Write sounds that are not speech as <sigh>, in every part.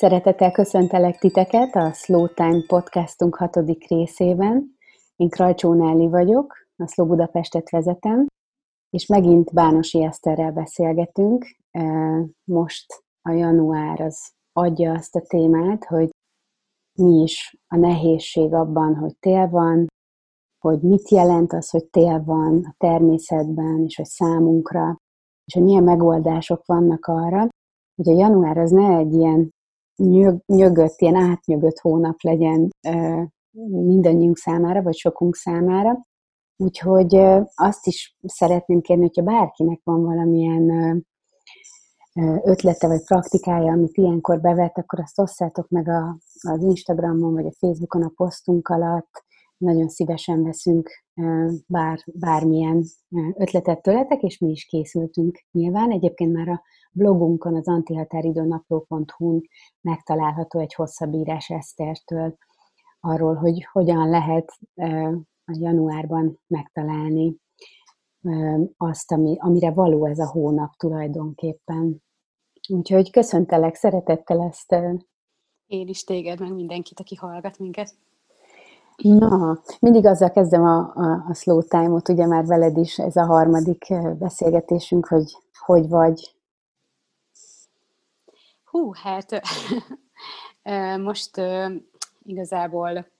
Szeretettel köszöntelek titeket a Slow Time podcastunk hatodik részében. Én Krajcsó Nelli vagyok, a Slow Budapestet vezetem, és megint Bánosi Eszterrel beszélgetünk. Most a január az adja azt a témát, hogy mi is a nehézség abban, hogy tél van, hogy mit jelent az, hogy tél van a természetben, és hogy számunkra, és hogy milyen megoldások vannak arra, hogy a január az ne egy ilyen nyög, nyögött, ilyen átnyögött hónap legyen mindannyiunk számára, vagy sokunk számára. Úgyhogy azt is szeretném kérni, hogyha bárkinek van valamilyen ötlete vagy praktikája, amit ilyenkor bevet, akkor azt osszátok meg a, az Instagramon vagy a Facebookon a posztunk alatt. Nagyon szívesen veszünk bár, bármilyen ötletet tőletek, és mi is készültünk nyilván. Egyébként már a blogunkon, az antihatáridőnapló.hu-n megtalálható egy hosszabb írás Esztertől arról, hogy hogyan lehet a januárban megtalálni azt, ami, amire való ez a hónap tulajdonképpen. Úgyhogy köszöntelek szeretettel ezt. Én is téged, meg mindenkit, aki hallgat minket. Na, mindig azzal kezdem a, a, a slow time-ot, ugye már veled is ez a harmadik beszélgetésünk, hogy hogy vagy, Hú, hát <laughs> most igazából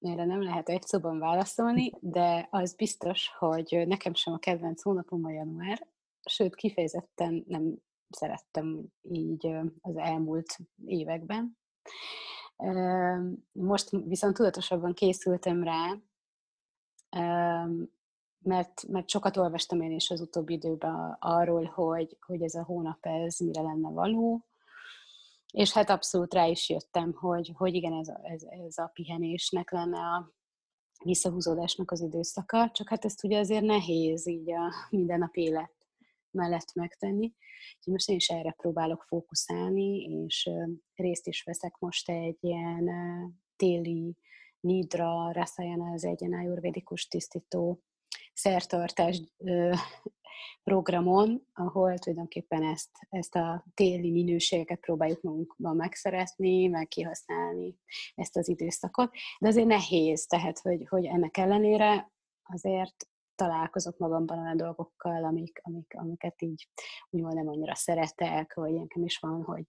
erre nem lehet egy szóban válaszolni, de az biztos, hogy nekem sem a kedvenc hónapom a január, sőt, kifejezetten nem szerettem így az elmúlt években. Most viszont tudatosabban készültem rá, mert, mert sokat olvastam én is az utóbbi időben arról, hogy, hogy ez a hónap ez mire lenne való, és hát abszolút rá is jöttem, hogy, hogy igen, ez a, ez, ez a pihenésnek lenne a visszahúzódásnak az időszaka, csak hát ezt ugye azért nehéz így a mindennap élet mellett megtenni. Úgyhogy most én is erre próbálok fókuszálni, és részt is veszek most egy ilyen téli Nidra Rasayana, ez egy ilyen ayurvédikus tisztító szertartás programon, ahol tulajdonképpen ezt, ezt a téli minőségeket próbáljuk magunkban megszerezni, meg kihasználni ezt az időszakot. De azért nehéz, tehát hogy, hogy ennek ellenére azért találkozok magamban olyan dolgokkal, amik, amik, amiket így úgymond nem annyira szeretek, vagy nekem is van, hogy,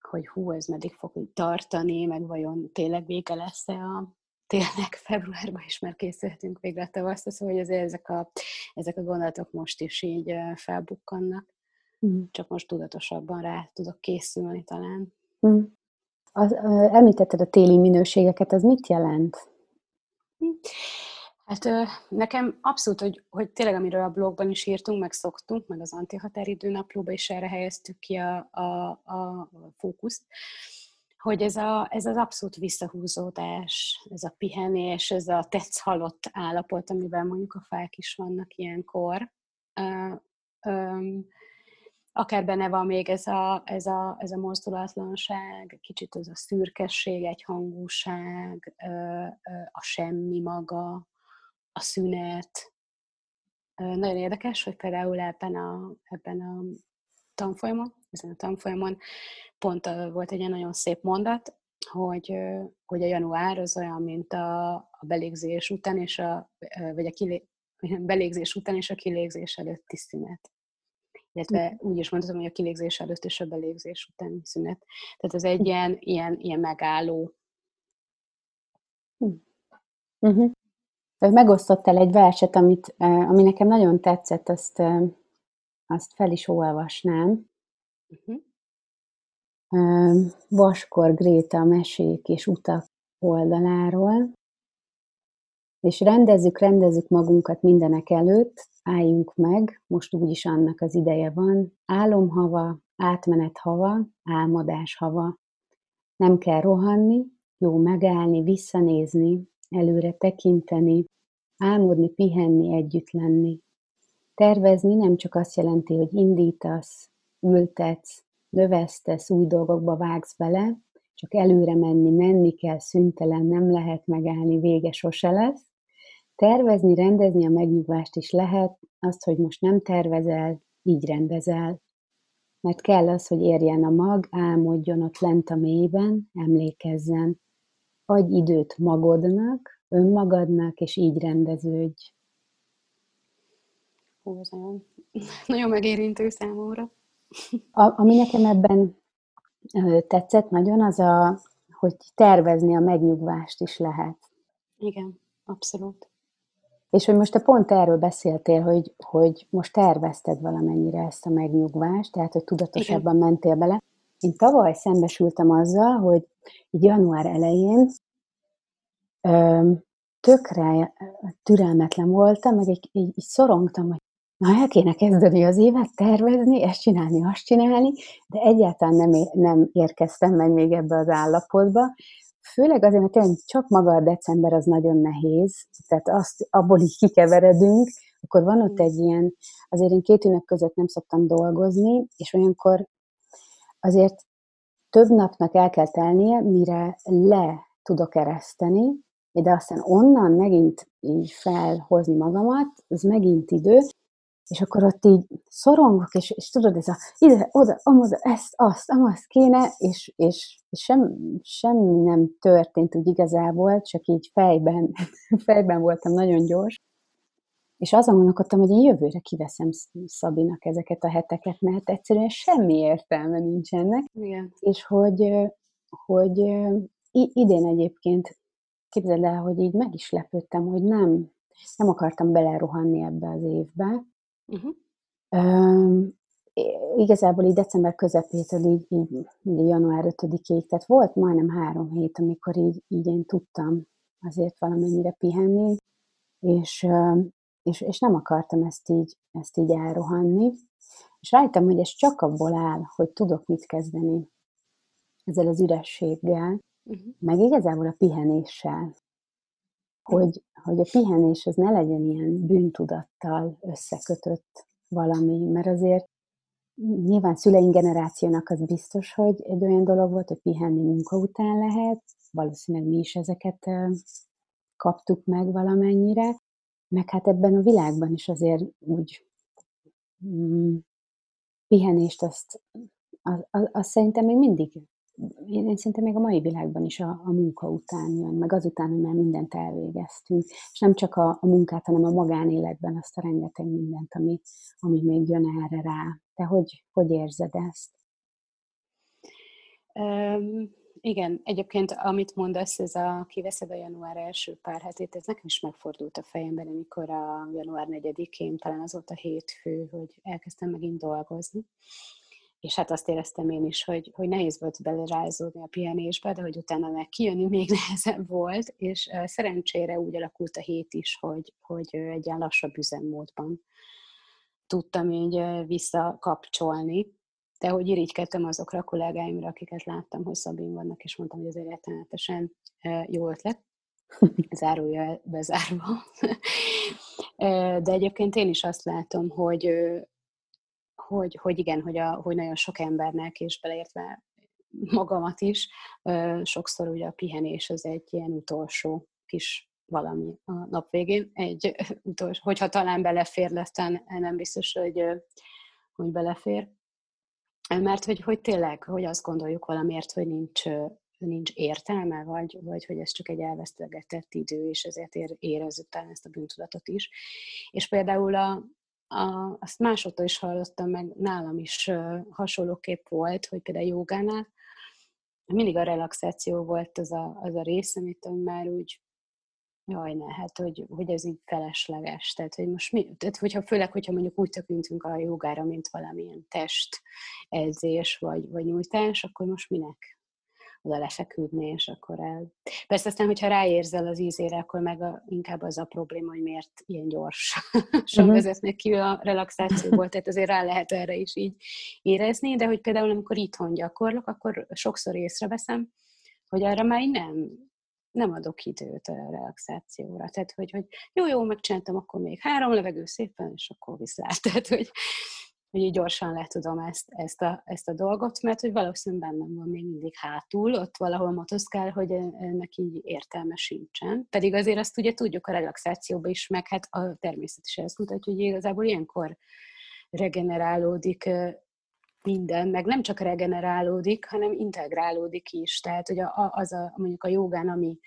hogy hú, ez meddig fog tartani, meg vajon tényleg vége lesz-e a, tényleg februárban is már készülhetünk végre a tavaszra, szóval hogy azért ezek a, ezek a gondolatok most is így felbukkannak. Mm. Csak most tudatosabban rá tudok készülni talán. Mm. Az, említetted a téli minőségeket, az mit jelent? Hm. Hát nekem abszolút, hogy, hogy tényleg amiről a blogban is írtunk, meg szoktunk, meg az antihatáridő naplóba is erre helyeztük ki a, a, a fókuszt, hogy ez, a, ez az abszolút visszahúzódás, ez a pihenés, ez a tetsz halott állapot, amiben mondjuk a fák is vannak ilyenkor. Uh, um, akár benne van még ez a, ez a, ez a mozdulatlanság, kicsit ez a szürkesség, egy hangúság, a semmi maga, a szünet. Nagyon érdekes, hogy például ebben a, ebben a tanfolyamon, ezen a tanfolyamon pont volt egy ilyen nagyon szép mondat, hogy, hogy a január az olyan, mint a, a belégzés után, és a, vagy a kilé, <laughs> belégzés után és a kilégzés előtti szünet. Illetve úgy is mondhatom, hogy a kilégzés előtt és a belégzés utáni szünet. Tehát ez egy ilyen, ilyen, ilyen megálló. Uh-huh. Megosztottál egy verset, amit, ami nekem nagyon tetszett, azt, azt fel is olvasnám. Vaskor Gréta mesék és utak oldaláról, és rendezzük, rendezzük magunkat mindenek előtt, álljunk meg, most úgyis annak az ideje van, álomhava, átmenet hava, álmodás hava. Nem kell rohanni, jó megállni, visszanézni, előre tekinteni, álmodni, pihenni, együtt lenni. Tervezni nem csak azt jelenti, hogy indítasz, ültetsz, növesztesz, új dolgokba vágsz bele, csak előre menni, menni kell, szüntelen, nem lehet megállni, vége sose lesz. Tervezni, rendezni a megnyugvást is lehet, azt, hogy most nem tervezel, így rendezel. mert kell az, hogy érjen a mag, álmodjon ott lent a mélyben, emlékezzen. Adj időt magodnak, önmagadnak, és így rendeződj. Hú, ez nagyon, <laughs> nagyon megérintő számomra. A, ami nekem ebben tetszett nagyon, az a, hogy tervezni a megnyugvást is lehet. Igen, abszolút. És hogy most te pont erről beszéltél, hogy, hogy most tervezted valamennyire ezt a megnyugvást, tehát hogy tudatosabban Igen. mentél bele. Én tavaly szembesültem azzal, hogy január elején ö, tökre türelmetlen voltam, meg így, így, így szorongtam, hogy na el kéne kezdeni az évet, tervezni, ezt csinálni, azt csinálni, de egyáltalán nem, nem érkeztem meg még ebbe az állapotba, Főleg azért, mert tényleg csak maga a december az nagyon nehéz, tehát azt abból így kikeveredünk, akkor van ott egy ilyen, azért én két ünnep között nem szoktam dolgozni, és olyankor azért több napnak el kell telnie, mire le tudok ereszteni, de aztán onnan megint így felhozni magamat, ez megint idő, és akkor ott így szorongok, és, és tudod, ez a ide, oda, amoda, ezt, azt, amazt kéne, és, és, és sem, semmi nem történt úgy igazából, csak így fejben, <laughs> fejben voltam nagyon gyors. És azon gondolkodtam, hogy én jövőre kiveszem Szabinak ezeket a heteket, mert egyszerűen semmi értelme nincsenek. Igen. És hogy, hogy idén egyébként képzeld el, hogy így meg is lepődtem, hogy nem, nem akartam belerohanni ebbe az évbe, Uh-huh. Um, igazából így december közepétől így, így, így január 5-ig, tehát volt majdnem három hét, amikor így, így én tudtam azért valamennyire pihenni, és, és, és nem akartam ezt így, ezt így elrohanni. És rájöttem, hogy ez csak abból áll, hogy tudok mit kezdeni ezzel az ürességgel, uh-huh. meg igazából a pihenéssel hogy, hogy a pihenés az ne legyen ilyen bűntudattal összekötött valami, mert azért nyilván szüleink generációnak az biztos, hogy egy olyan dolog volt, hogy pihenni munka után lehet, valószínűleg mi is ezeket kaptuk meg valamennyire, meg hát ebben a világban is azért úgy mm, pihenést azt, az, az, az szerintem még mindig én, én szerintem még a mai világban is a, a munka után jön, meg azután, hogy már mindent elvégeztünk, és nem csak a, a munkát, hanem a magánéletben azt a rengeteg mindent, ami, ami még jön erre rá. Te hogy, hogy érzed ezt? Um, igen, egyébként amit mondasz, ez a kiveszed a január első pár hetét, ez nekem is megfordult a fejemben, amikor a január 4-én, talán a hétfő, hogy elkezdtem megint dolgozni és hát azt éreztem én is, hogy, hogy nehéz volt belerázódni a pihenésbe, de hogy utána meg kijönni <laughs> még nehezebb volt, és szerencsére úgy alakult a hét is, hogy, hogy egy ilyen lassabb üzemmódban tudtam így visszakapcsolni, de hogy irigykedtem azokra a kollégáimra, akiket láttam, hogy Szabin vannak, és mondtam, hogy ez egy rettenetesen jó ötlet, <laughs> zárója bezárva. <laughs> De egyébként én is azt látom, hogy hogy, hogy igen, hogy, a, hogy nagyon sok embernek, és beleértve magamat is, sokszor ugye a pihenés az egy ilyen utolsó kis valami a nap végén. Egy <laughs> utolsó, hogyha talán belefér, aztán nem biztos, hogy, hogy belefér. Mert hogy, hogy tényleg, hogy azt gondoljuk valamiért, hogy nincs, nincs értelme, vagy, vagy hogy ez csak egy elvesztegetett idő, és ezért ér, érezzük talán ezt a bűntudatot is. És például a, a, azt másodtól is hallottam, meg nálam is hasonlóképp volt, hogy például jogánál mindig a relaxáció volt az a, az a rész, amit már úgy jaj, ne, hát hogy, hogy ez így felesleges. Tehát, hogy most mi, tehát hogyha, főleg, hogyha mondjuk úgy tekintünk a jogára, mint valamilyen test edzés vagy, vagy nyújtás, akkor most minek oda lefeküdni, és akkor el... Persze aztán, hogyha ráérzel az ízére, akkor meg a, inkább az a probléma, hogy miért ilyen gyorsan <laughs> uh-huh. vezetnek ki a relaxációból, tehát azért rá lehet erre is így érezni, de hogy például amikor itthon gyakorlok, akkor sokszor észreveszem, hogy arra már nem, nem adok időt a relaxációra. Tehát, hogy, hogy jó, jó, megcsináltam, akkor még három levegő szépen, és akkor viszlát. <laughs> Tehát, hogy, hogy így gyorsan le tudom ezt, ezt, a, ezt a dolgot, mert hogy valószínűleg bennem van még mindig hátul, ott valahol motoszkál, hogy ennek így értelme sincsen. Pedig azért azt ugye tudjuk a relaxációban is, meg hát a természet is ezt mutatja, hogy igazából ilyenkor regenerálódik minden, meg nem csak regenerálódik, hanem integrálódik is. Tehát, hogy a, az a, mondjuk a jogán, ami,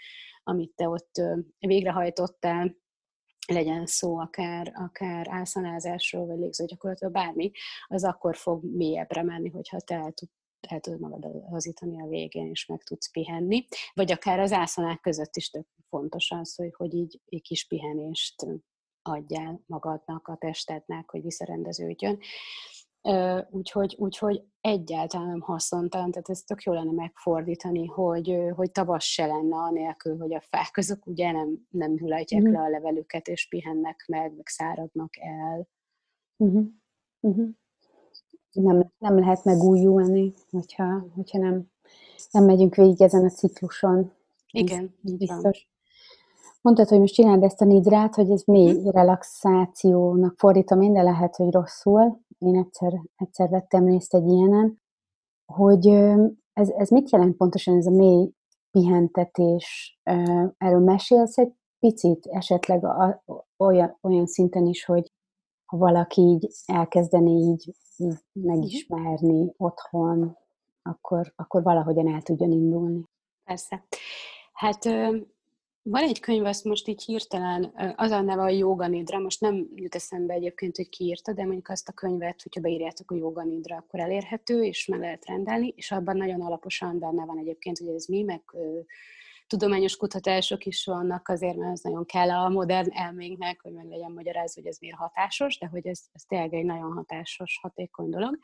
amit te ott végrehajtottál, legyen szó akár, akár álszanázásról, vagy légzőgyakorlatról, bármi, az akkor fog mélyebbre menni, hogyha te el, tud, el tudod magad hazítani a végén, és meg tudsz pihenni. Vagy akár az ászanák között is tök fontos az, hogy, hogy így egy kis pihenést adjál magadnak, a testednek, hogy visszarendeződjön. Úgyhogy, úgyhogy egyáltalán nem haszontalan, tehát ez tök jó lenne megfordítani, hogy, hogy tavasz se lenne anélkül, hogy a fák azok ugye nem, nem hullatják mm. le a levelüket, és pihennek meg, meg száradnak el. Uh-huh. Uh-huh. Nem, nem lehet megújulni, hogyha, hogyha nem, nem megyünk végig ezen a cikluson. Igen, ez biztos. Mondtad, hogy most csináld ezt a nidrát, hogy ez mély relaxációnak fordítom én, de lehet, hogy rosszul. Én egyszer, egyszer vettem részt egy ilyenen, hogy ez, ez mit jelent pontosan ez a mély pihentetés? Erről mesélsz egy picit, esetleg a, olyan, olyan szinten is, hogy ha valaki így elkezdeni így, így megismerni otthon, akkor, akkor valahogyan el tudjon indulni. Persze. Hát van egy könyv, azt most így hirtelen, az a neve a Yoga most nem jut eszembe egyébként, hogy ki írta, de mondjuk azt a könyvet, hogyha beírjátok a Yoga akkor elérhető, és meg lehet rendelni, és abban nagyon alaposan benne van egyébként, hogy ez mi, meg tudományos kutatások is vannak azért, mert ez nagyon kell a modern elménknek, hogy meg legyen magyarázva, hogy ez miért hatásos, de hogy ez, ez tényleg egy nagyon hatásos, hatékony dolog.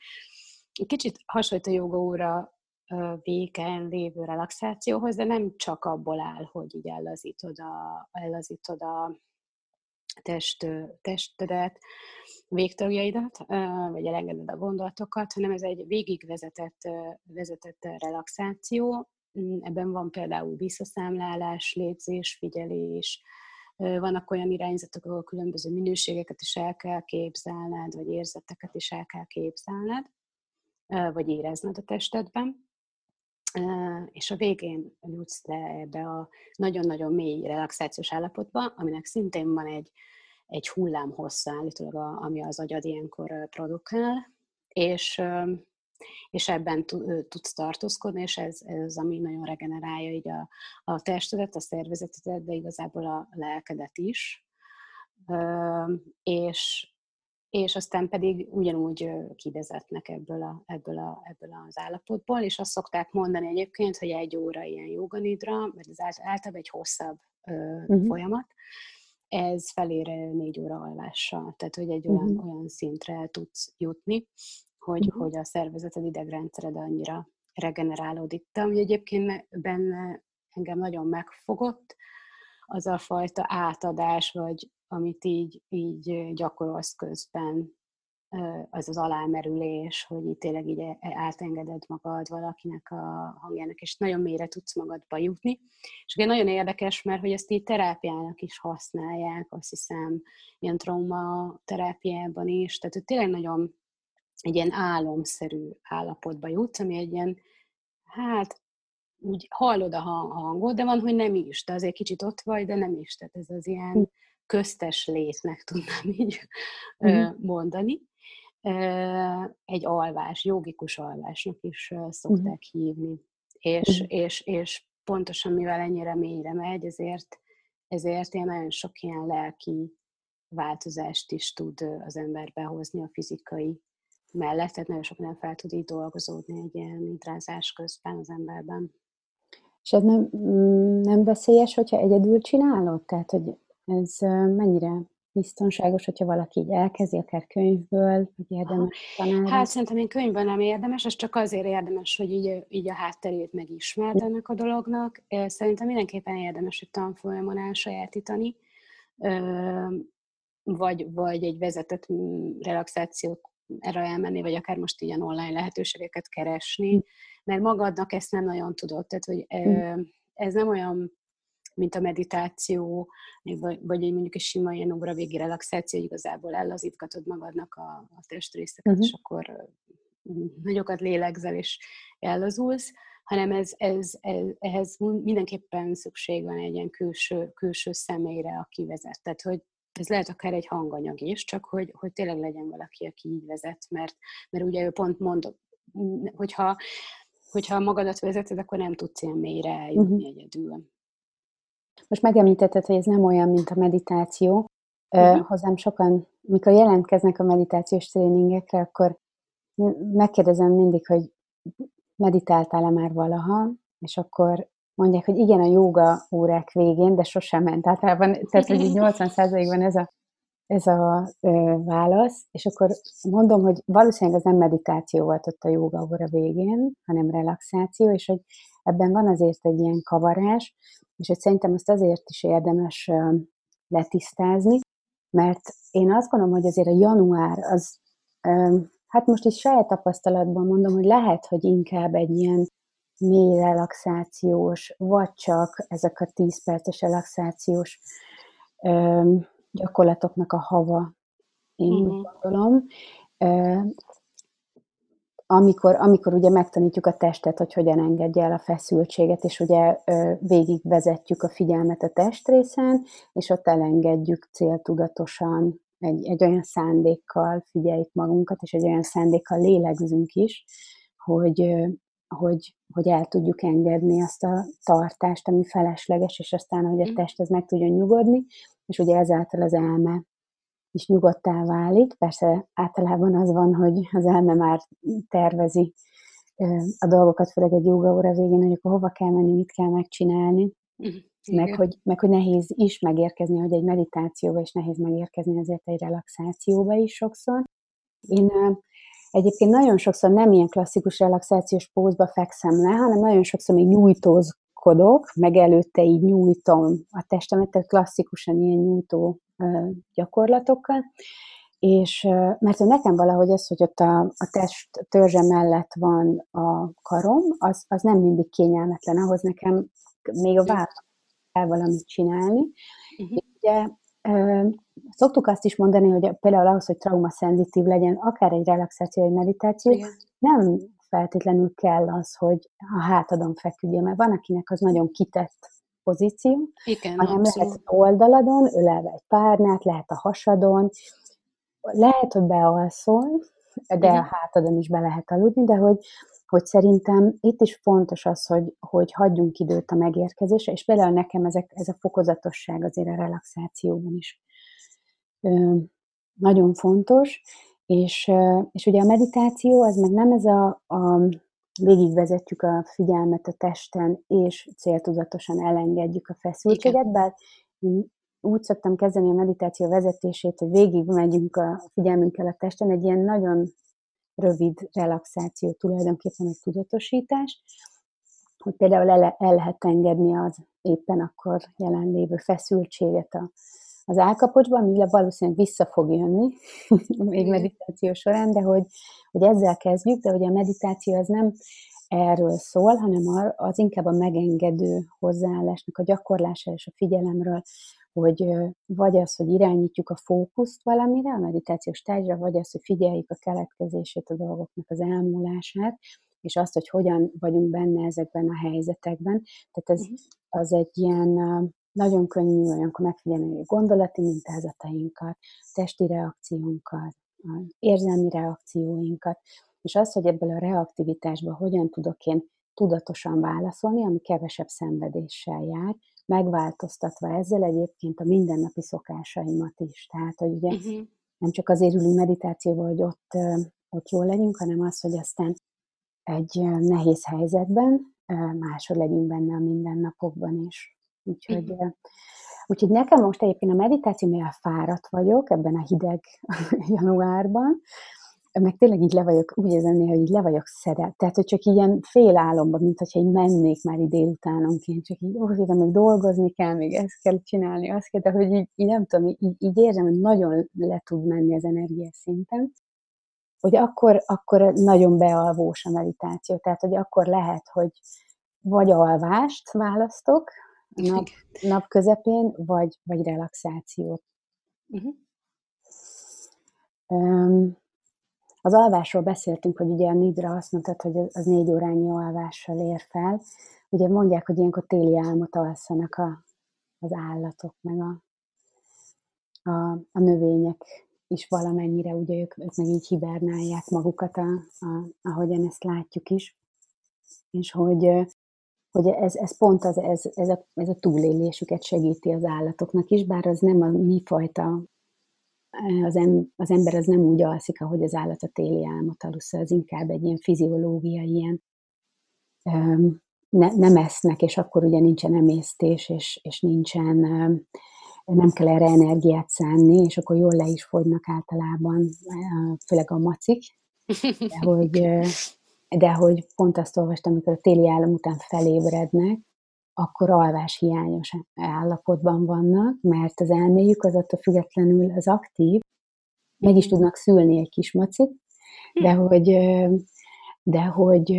Kicsit hasonlít a joga óra véken lévő relaxációhoz, de nem csak abból áll, hogy így ellazítod a, ellazítod a test, testedet, végtagjaidat, vagy elengeded a gondolatokat, hanem ez egy végigvezetett vezetett relaxáció. Mm, ebben van például visszaszámlálás, légzés, figyelés, vannak olyan irányzatok, ahol különböző minőségeket is el kell képzelned, vagy érzeteket is el kell képzelned, vagy érezned a testedben és a végén jutsz le ebbe a nagyon-nagyon mély relaxációs állapotba, aminek szintén van egy, egy hullám hossza állítólag, ami az agyad ilyenkor produkál, és, és ebben tudsz tartózkodni, és ez, ez ami nagyon regenerálja így a, a testedet, a szervezetet, de igazából a lelkedet is. És, és aztán pedig ugyanúgy kivezetnek ebből, a, ebből, a, ebből az állapotból, és azt szokták mondani egyébként, hogy egy óra ilyen joganidra, mert ez általában egy hosszabb uh-huh. folyamat, ez felére négy óra alvással, tehát hogy egy olyan, uh-huh. olyan szintre tudsz jutni, hogy, uh-huh. hogy a szervezeted idegrendszered annyira regenerálódik. De ami egyébként benne engem nagyon megfogott, az a fajta átadás, vagy amit így, így gyakorolsz közben, az az alámerülés, hogy itt tényleg így e, átengeded magad valakinek a hangjának, és nagyon mélyre tudsz magadba jutni. És ugye nagyon érdekes, mert hogy ezt így terápiának is használják, azt hiszem, ilyen trauma terápiában is, tehát hogy tényleg nagyon egy ilyen álomszerű állapotba jutsz, ami egy ilyen, hát úgy hallod a hangot, de van, hogy nem is, de azért kicsit ott vagy, de nem is. Tehát ez az ilyen hm köztes létnek tudnám <laughs> így uh-huh. mondani. Egy alvás, jogikus alvásnak is szokták uh-huh. hívni. És, uh-huh. és, és pontosan mivel ennyire mélyre megy, ezért, ezért ilyen nagyon sok ilyen lelki változást is tud az ember behozni a fizikai mellett, tehát nagyon sok nem fel tud így dolgozódni egy ilyen nitrázás közben az emberben. És ez nem, mm, nem veszélyes, hogyha egyedül csinálod? Tehát, hogy ez mennyire biztonságos, hogyha valaki így elkezdi, akár könyvből, hogy érdemes tanálni? Hát szerintem én könyvben nem érdemes, ez csak azért érdemes, hogy így, így a hátterét megismerd ennek a dolognak. Szerintem mindenképpen érdemes egy tanfolyamon elsajátítani, vagy, vagy egy vezetett relaxációt erre elmenni, vagy akár most ilyen online lehetőségeket keresni, hm. mert magadnak ezt nem nagyon tudod. Tehát, hogy hm. ez nem olyan mint a meditáció, vagy, vagy egy mondjuk egy sima ilyen óra végi relaxáció, igazából ellazítgatod magadnak a, a testrészeket, uh-huh. és akkor nagyokat lélegzel, és ellazulsz, hanem ez, ez, ez, ehhez mindenképpen szükség van egy ilyen külső, külső személyre, aki vezet. Tehát, hogy ez lehet akár egy hanganyag is, csak hogy, hogy tényleg legyen valaki, aki így vezet, mert, mert ugye ő pont mond hogyha, hogyha magadat vezeted, akkor nem tudsz ilyen mélyre eljutni uh-huh. egyedül. Most megemlítetted, hogy ez nem olyan, mint a meditáció. Uh-huh. Hozzám sokan, mikor jelentkeznek a meditációs tréningekre, akkor megkérdezem mindig, hogy meditáltál-e már valaha, és akkor mondják, hogy igen, a joga órák végén, de sosem ment. Általában, tehát hogy így 80%-ban ez a, ez a ö, válasz, és akkor mondom, hogy valószínűleg az nem meditáció volt ott a joga óra végén, hanem relaxáció, és hogy ebben van azért egy ilyen kavarás, és hogy szerintem azt azért is érdemes letisztázni, mert én azt gondolom, hogy azért a január az, hát most is saját tapasztalatban mondom, hogy lehet, hogy inkább egy ilyen mély relaxációs, vagy csak ezek a 10 perces relaxációs gyakorlatoknak a hava, én uh-huh. gondolom. Amikor, amikor ugye megtanítjuk a testet, hogy hogyan engedje el a feszültséget, és ugye végig vezetjük a figyelmet a testrészen, és ott elengedjük céltudatosan, egy, egy olyan szándékkal figyeljük magunkat, és egy olyan szándékkal lélegzünk is, hogy, hogy, hogy el tudjuk engedni azt a tartást, ami felesleges, és aztán, hogy a mm. test az meg tudjon nyugodni, és ugye ezáltal az elme is nyugodtá válik. Persze általában az van, hogy az elme már tervezi a dolgokat, főleg egy joga óra végén, hogy akkor hova kell menni, mit kell megcsinálni. Mm. Meg hogy, meg hogy nehéz is megérkezni, hogy egy meditációba is nehéz megérkezni, azért egy relaxációba is sokszor. Én Egyébként nagyon sokszor nem ilyen klasszikus relaxációs pózba fekszem le, hanem nagyon sokszor még nyújtózkodok, meg előtte így nyújtom a testemet, tehát klasszikusan ilyen nyújtó gyakorlatokkal. És mert nekem valahogy az, hogy ott a, a test törzse mellett van a karom, az, az nem mindig kényelmetlen, ahhoz nekem még a váll kell valamit csinálni. Uh-huh. Ugye Szoktuk azt is mondani, hogy például ahhoz, hogy traumaszenzitív legyen, akár egy relaxáció, egy meditáció, Igen. nem feltétlenül kell az, hogy a hátadon feküdjön, mert van, akinek az nagyon kitett pozíció, Igen, hanem abszolút. lehet oldaladon, ölelve egy párnát, lehet a hasadon, lehet, hogy bealszol, de Igen. a hátadon is be lehet aludni, de hogy, hogy szerintem itt is fontos az, hogy, hogy hagyjunk időt a megérkezésre, és például nekem ezek, ez a fokozatosság azért a relaxációban is ö, nagyon fontos, és, és ugye a meditáció az meg nem ez a, a végigvezetjük a figyelmet a testen, és céltudatosan elengedjük a feszültséget, bár én úgy szoktam kezdeni a meditáció vezetését, hogy végig megyünk a figyelmünkkel a testen, egy ilyen nagyon rövid relaxáció, tulajdonképpen egy tudatosítás, hogy például el, el lehet engedni az éppen akkor jelenlévő feszültséget a, az állkapocsban, ami valószínűleg vissza fog jönni <laughs> még meditáció során, de hogy, hogy ezzel kezdjük, de hogy a meditáció az nem erről szól, hanem az inkább a megengedő hozzáállásnak a gyakorlása és a figyelemről, hogy vagy az, hogy irányítjuk a fókuszt valamire, a meditációs tárgyra, vagy az, hogy figyeljük a keletkezését a dolgoknak az elmúlását, és azt, hogy hogyan vagyunk benne ezekben a helyzetekben. Tehát ez mhm. az egy ilyen nagyon könnyű olyankor megfigyelni a gondolati mintázatainkat, testi reakciónkat, érzelmi reakcióinkat, és az, hogy ebből a reaktivitásból hogyan tudok én tudatosan válaszolni, ami kevesebb szenvedéssel jár, megváltoztatva ezzel egyébként a mindennapi szokásaimat is. Tehát, hogy ugye uh-huh. nem csak azért ülünk meditációval, hogy ott, ott jól legyünk, hanem az, hogy aztán egy nehéz helyzetben máshogy legyünk benne a mindennapokban is. Úgyhogy, úgyhogy nekem most egyébként a meditáció, mivel fáradt vagyok ebben a hideg <laughs> januárban, meg tényleg így le vagyok, úgy érzem hogy így le vagyok szedett. Tehát, hogy csak ilyen fél álomban, mint hogyha így mennék már így délutánonként, csak így, ó, de még dolgozni kell, még ezt kell csinálni, azt kell, de hogy így, így nem tudom, így, így érzem, hogy nagyon le tud menni az energia szinten, hogy akkor, akkor nagyon bealvós a meditáció. Tehát, hogy akkor lehet, hogy vagy alvást választok nap, nap közepén, vagy, vagy relaxációt. Uh-huh. Um, az alvásról beszéltünk, hogy ugye a Nidra azt mondtad, hogy az négy órányi alvással ér fel. Ugye mondják, hogy ilyenkor téli álmot alszanak a, az állatok, meg a, a, a növények is valamennyire, ugye ők, ők meg így hibernálják magukat, a, a, ahogyan ezt látjuk is. És hogy, hogy ez, ez pont az, ez, ez, a, ez a túlélésüket segíti az állatoknak is, bár az nem a mi fajta, az, em, az ember az nem úgy alszik, ahogy az állat a téli álmot alussza, az inkább egy ilyen fiziológiai, ilyen ne, nem esznek, és akkor ugye nincsen emésztés, és, és nincsen, nem kell erre energiát szánni, és akkor jól le is fogynak általában, főleg a macik, de <laughs> hogy, de hogy pont azt olvastam, amikor a téli állam után felébrednek, akkor alvás hiányos állapotban vannak, mert az elméjük az attól függetlenül az aktív, meg is tudnak szülni egy kis macit, de hm. hogy, de hogy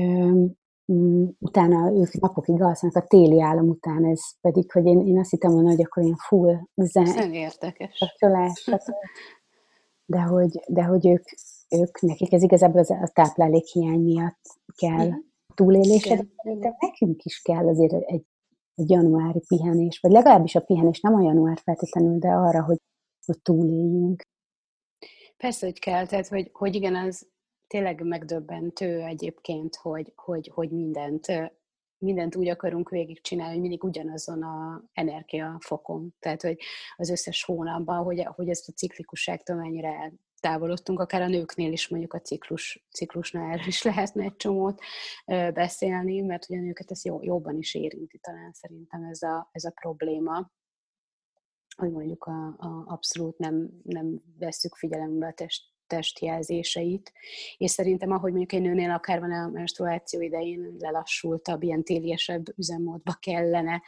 utána ők napokig alszanak a téli álom után, ez pedig, hogy én, én azt hittem volna, hogy akkor ilyen full zen. érdekes. Kapcsolás, <laughs> de hogy, de hogy ők, ők, nekik ez igazából az a táplálékhiány miatt kell túlélésre, de nekünk is kell azért egy, egy januári pihenés, vagy legalábbis a pihenés nem a január feltétlenül, de arra, hogy, hogy túléljünk. Persze, hogy kell, tehát hogy, hogy igen, az, tényleg megdöbbentő egyébként, hogy, hogy, hogy mindent, mindent úgy akarunk végigcsinálni, hogy mindig ugyanazon a energiafokon. Tehát, hogy az összes hónapban, hogy, hogy ezt a ciklikusságtól mennyire távolodtunk, akár a nőknél is mondjuk a ciklus, ciklusnál is lehetne egy csomót beszélni, mert ugye a nőket ez jobban is érinti talán szerintem ez a, ez a probléma hogy mondjuk a, a abszolút nem, nem vesszük figyelembe a test, testjelzéseit, és szerintem ahogy mondjuk egy nőnél akár van a menstruáció idején lelassultabb, ilyen téliesebb üzemmódba kellene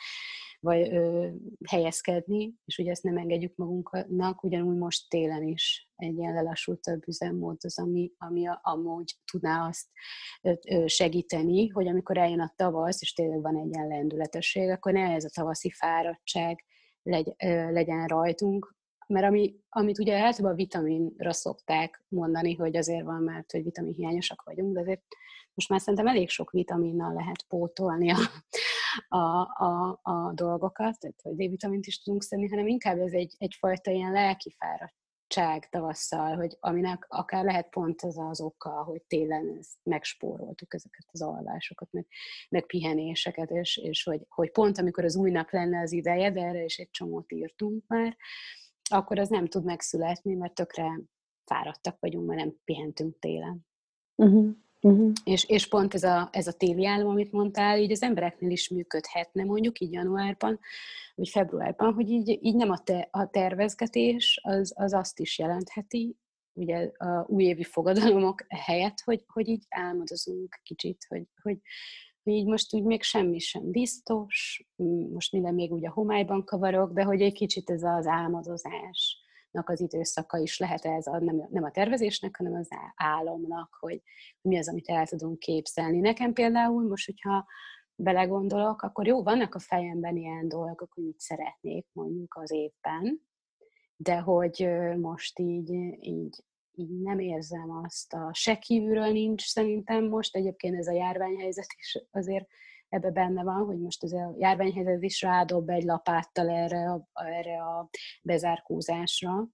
vagy ö, helyezkedni, és ugye ezt nem engedjük magunknak, ugyanúgy most télen is egy ilyen lelassultabb üzemmód az, ami, ami a, amúgy tudná azt ö, segíteni, hogy amikor eljön a tavasz, és tényleg van egy ilyen lendületesség, akkor ne ez a tavaszi fáradtság legy, ö, legyen rajtunk, mert ami, amit ugye általában a vitaminra szokták mondani, hogy azért van, mert hogy vitaminhiányosak vagyunk, de azért most már szerintem elég sok vitaminnal lehet pótolni a, a, a, a dolgokat, tehát hogy D-vitamint is tudunk szedni, hanem inkább ez egy, egyfajta ilyen lelki fáradtság tavasszal, hogy aminek akár lehet pont az az oka, hogy télen megspóroltuk ezeket az alvásokat, meg, meg pihenéseket, és, és hogy, hogy pont amikor az újnak lenne az ideje, de erre is egy csomót írtunk már, akkor az nem tud megszületni, mert tökre fáradtak vagyunk, mert nem pihentünk télen. Uh-huh. Uh-huh. És, és pont ez a, ez a téli álom, amit mondtál, így az embereknél is működhetne, mondjuk így januárban, vagy februárban, hogy így, így nem a, te, a tervezgetés, az, az azt is jelentheti, ugye a újévi fogadalomok <laughs> helyett, hogy, hogy így álmodozunk kicsit, hogy, hogy, így most úgy még semmi sem biztos, most minden még úgy a homályban kavarok, de hogy egy kicsit ez az álmodozásnak az időszaka is lehet ez a, nem, nem a tervezésnek, hanem az álomnak, hogy mi az, amit el tudunk képzelni. Nekem például most, hogyha belegondolok, akkor jó, vannak a fejemben ilyen dolgok, hogy mit szeretnék mondjuk az évben, de hogy most így, így így nem érzem azt a se kívülről nincs szerintem most, egyébként ez a járványhelyzet is azért ebbe benne van, hogy most ez a járványhelyzet is rádob egy lapáttal erre a, erre a bezárkózásra.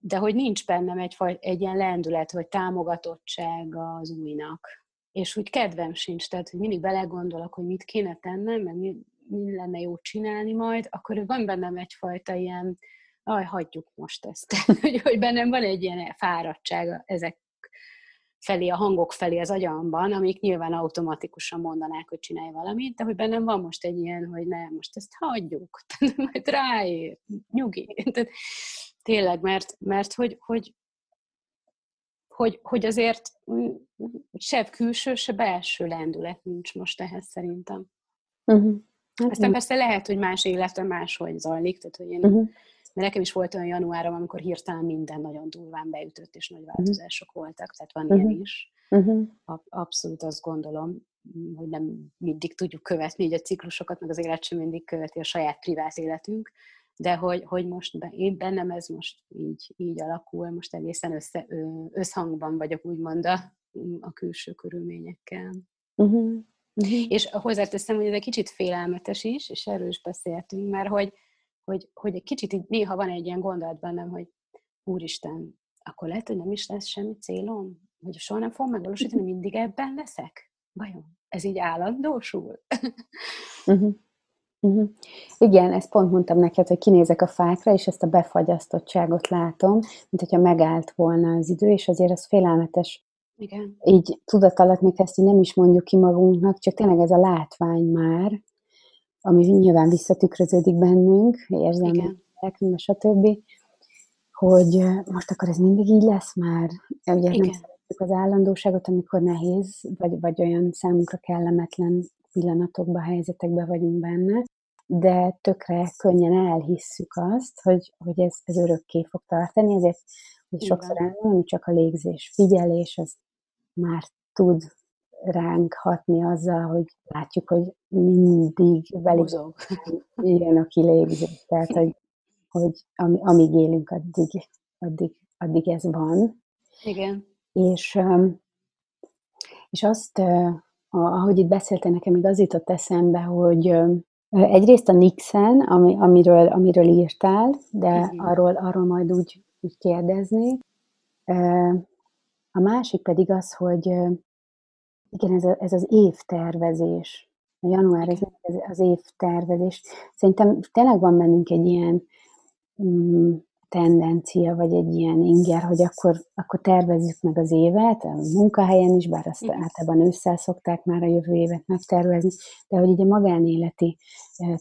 De hogy nincs bennem egy, egy ilyen lendület, vagy támogatottság az újnak. És úgy kedvem sincs, tehát hogy mindig belegondolok, hogy mit kéne tennem, meg mi, mi lenne jó csinálni majd, akkor van bennem egyfajta ilyen, aj, hagyjuk most ezt. <laughs> hogy, hogy bennem van egy ilyen fáradtság ezek felé, a hangok felé az agyamban, amik nyilván automatikusan mondanák, hogy csinálj valamit, de hogy bennem van most egy ilyen, hogy nem, most ezt hagyjuk, <laughs> majd ráér, nyugi. <laughs> Tehát, tényleg, mert, mert hogy, hogy, hogy, hogy azért se külső, se belső lendület nincs most ehhez szerintem. Uh-huh. Aztán persze lehet, hogy más életem máshogy zajlik, tehát hogy én uh-huh mert nekem is volt olyan januárom, amikor hirtelen minden nagyon durván beütött, és nagy mhm. változások uh-huh. voltak, tehát van uh-huh. ilyen is. Uh-huh. Abszolút azt gondolom, hogy nem mindig tudjuk követni így a ciklusokat, meg az élet sem mindig követi a saját privát életünk, de hogy, hogy most én bennem ez most így, így alakul, most egészen össze, összhangban vagyok úgymond a, a külső körülményekkel. Uh-huh. És hozzáteszem, hogy ez egy kicsit félelmetes is, és erről is beszéltünk, mert hogy, hogy, hogy egy kicsit így néha van egy ilyen gondolat bennem, hogy úristen, akkor lehet, hogy nem is lesz semmi célom? Hogy soha nem fogom megvalósítani, <laughs> mindig ebben leszek? Vajon? Ez így állandósul? uh-huh. Uh-huh. Igen, ezt pont mondtam neked, hogy kinézek a fákra, és ezt a befagyasztottságot látom, mint hogyha megállt volna az idő, és azért ez félelmetes. Igen. Így tudat alatt még ezt így nem is mondjuk ki magunknak, csak tényleg ez a látvány már, ami nyilván visszatükröződik bennünk, érzelmek, stb., hogy most akkor ez mindig így lesz már. Ugye Igen. nem szeretjük az állandóságot, amikor nehéz, vagy, vagy olyan számunkra kellemetlen pillanatokban, helyzetekben vagyunk benne, de tökre könnyen elhisszük azt, hogy, hogy ez, ez örökké fog tartani, ezért hogy sokszor elmondom, csak a légzés figyelés, az már tud ránk hatni azzal, hogy látjuk, hogy mindig velük jön a kilégzés. Tehát, hogy, hogy am, amíg élünk, addig, addig, addig ez van. Igen. És, és azt, ahogy itt beszéltél nekem, még az jutott eszembe, hogy egyrészt a Nixon, ami, amiről, amiről írtál, de arról, arról majd úgy, úgy kérdezni. A másik pedig az, hogy igen, ez, a, ez az évtervezés. A január, ez, ez az évtervezés. Szerintem tényleg van bennünk egy ilyen mm, tendencia, vagy egy ilyen inger, hogy akkor, akkor tervezzük meg az évet, a munkahelyen is, bár azt általában ősszel szokták már a jövő évet megtervezni, de hogy így a magánéleti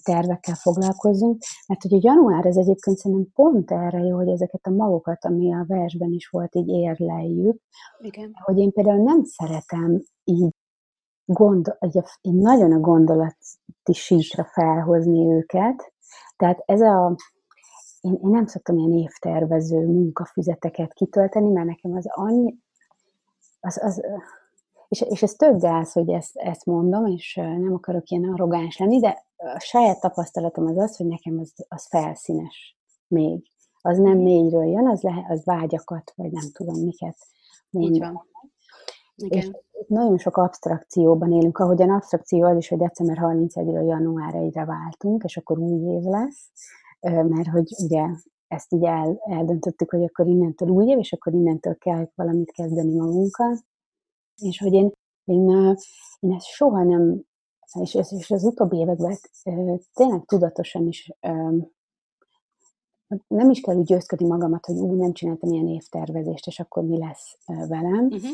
tervekkel foglalkozzunk, mert hogy a január ez egyébként szerintem pont erre jó, hogy ezeket a magokat, ami a versben is volt, így érleljük. Igen. Hogy én például nem szeretem így gond, így nagyon a gondolati síkra felhozni őket, tehát ez a én, én nem szoktam ilyen évtervező munkafüzeteket kitölteni, mert nekem az annyi, az, az, és, és ez tök gáz, hogy ezt, ezt mondom, és nem akarok ilyen arrogáns lenni, de a saját tapasztalatom az az, hogy nekem az, az felszínes még. Az nem mélyről jön, az, lehet, az vágyakat, vagy nem tudom miket mondom. Igen. És nagyon sok abstrakcióban élünk, ahogyan abstrakció az is, hogy december 31-ről január 1-re váltunk, és akkor új év lesz, mert hogy ugye ezt így el, eldöntöttük, hogy akkor innentől új év, és akkor innentől kell valamit kezdeni magunkkal. És hogy én, én, én ezt soha nem, és, és az utóbbi években tényleg tudatosan is nem is kell úgy győzködni magamat, hogy úgy nem csináltam ilyen évtervezést, és akkor mi lesz velem, uh-huh.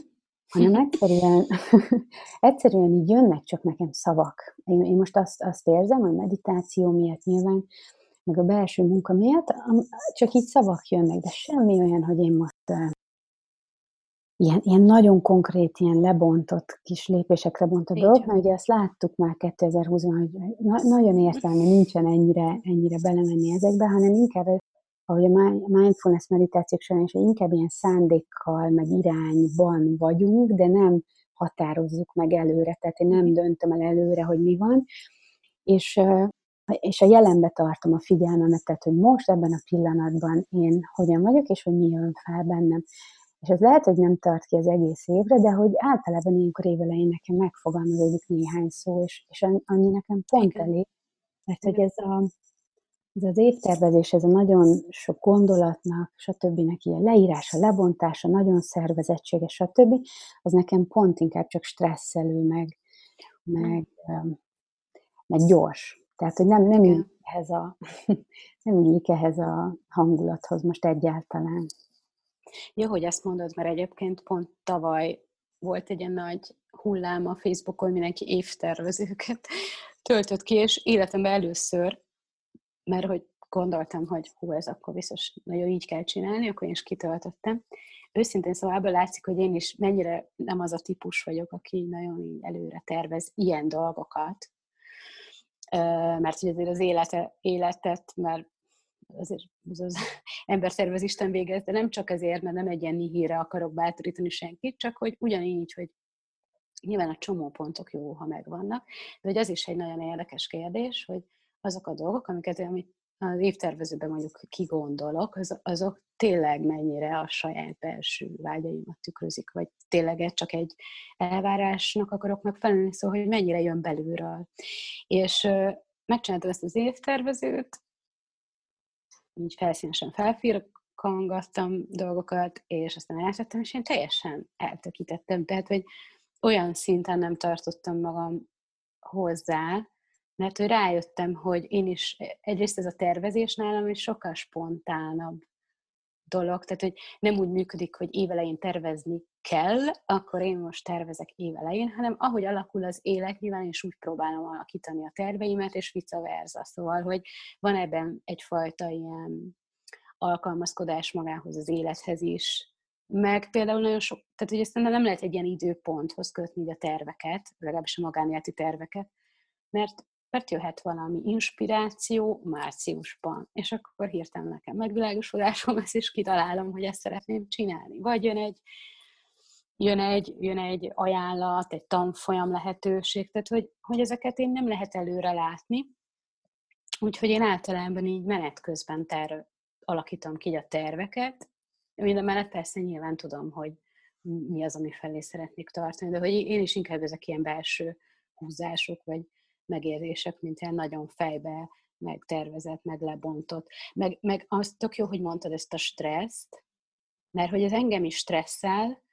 hanem egyszerűen, <laughs> egyszerűen így jönnek csak nekem szavak. Én, én most azt, azt érzem, hogy meditáció miatt nyilván, meg a belső munka miatt, csak így szavak jönnek, de semmi olyan, hogy én most ilyen, ilyen nagyon konkrét, ilyen lebontott kis lépésekre bontott dolgok, mert ugye azt láttuk már 2020-ban, hogy na, nagyon értelme nincsen ennyire, ennyire belemenni ezekbe, hanem inkább, ahogy a mindfulness meditációk során is, inkább ilyen szándékkal, meg irányban vagyunk, de nem határozzuk meg előre, tehát én nem döntöm el előre, hogy mi van, és és a jelenbe tartom a figyelmemet, tehát hogy most ebben a pillanatban én hogyan vagyok, és hogy mi jön fel bennem. És ez lehet, hogy nem tart ki az egész évre, de hogy általában ilyenkor évelején nekem megfogalmazódik néhány szó, és, és annyi nekem pont elég, mert hogy ez, a, ez az évtervezés, ez a nagyon sok gondolatnak, stb. ilyen leírása, lebontása, nagyon szervezettséges, stb., az nekem pont inkább csak stresszelő, meg, meg, meg gyors. Tehát, hogy nem, nem illik ehhez a, <laughs> nem illik ehhez a hangulathoz most egyáltalán. Jó, hogy ezt mondod, mert egyébként pont tavaly volt egy ilyen nagy hullám a Facebookon, mindenki évtervezőket <laughs> töltött ki, és életemben először, mert hogy gondoltam, hogy hú, ez akkor biztos nagyon így kell csinálni, akkor én is kitöltöttem. Őszintén szóval ebből látszik, hogy én is mennyire nem az a típus vagyok, aki nagyon előre tervez ilyen dolgokat, mert hogy azért az élete, életet, mert azért az, az <laughs> ember szervez Isten végez, de nem csak ezért, mert nem egy ilyen nihíre akarok bátorítani senkit, csak hogy ugyanígy, hogy nyilván a csomópontok jó, ha megvannak, de hogy az is egy nagyon érdekes kérdés, hogy azok a dolgok, amiket amit az évtervezőben mondjuk kigondolok, az, azok tényleg mennyire a saját belső vágyaimat tükrözik, vagy tényleg csak egy elvárásnak akarok megfelelni, szóval, hogy mennyire jön belülről. És megcsináltam ezt az évtervezőt, így felszínesen felfirkangattam dolgokat, és aztán eltettem, és én teljesen eltökítettem. Tehát, hogy olyan szinten nem tartottam magam hozzá, mert hogy rájöttem, hogy én is, egyrészt ez a tervezés nálam is sokkal spontánabb dolog, tehát hogy nem úgy működik, hogy évelején tervezni kell, akkor én most tervezek évelején, hanem ahogy alakul az élet, nyilván is úgy próbálom alakítani a terveimet, és vice versa. Szóval, hogy van ebben egyfajta ilyen alkalmazkodás magához az élethez is, meg például nagyon sok, tehát hogy ezt nem lehet egy ilyen időponthoz kötni a terveket, legalábbis a magánéleti terveket, mert mert jöhet valami inspiráció márciusban, és akkor hirtelen nekem megvilágosodásom lesz, és kitalálom, hogy ezt szeretném csinálni. Vagy jön egy, jön egy, jön egy ajánlat, egy tanfolyam lehetőség, tehát hogy, hogy ezeket én nem lehet előre látni, úgyhogy én általában így menet közben terv, alakítom ki a terveket, minden mellett persze nyilván tudom, hogy mi az, ami felé szeretnék tartani, de hogy én is inkább ezek ilyen belső húzások, vagy megérések, mint ilyen nagyon fejbe, meg tervezett, meg lebontott. Meg, meg az tök jó, hogy mondtad ezt a stresszt, mert hogy ez engem is stresszel,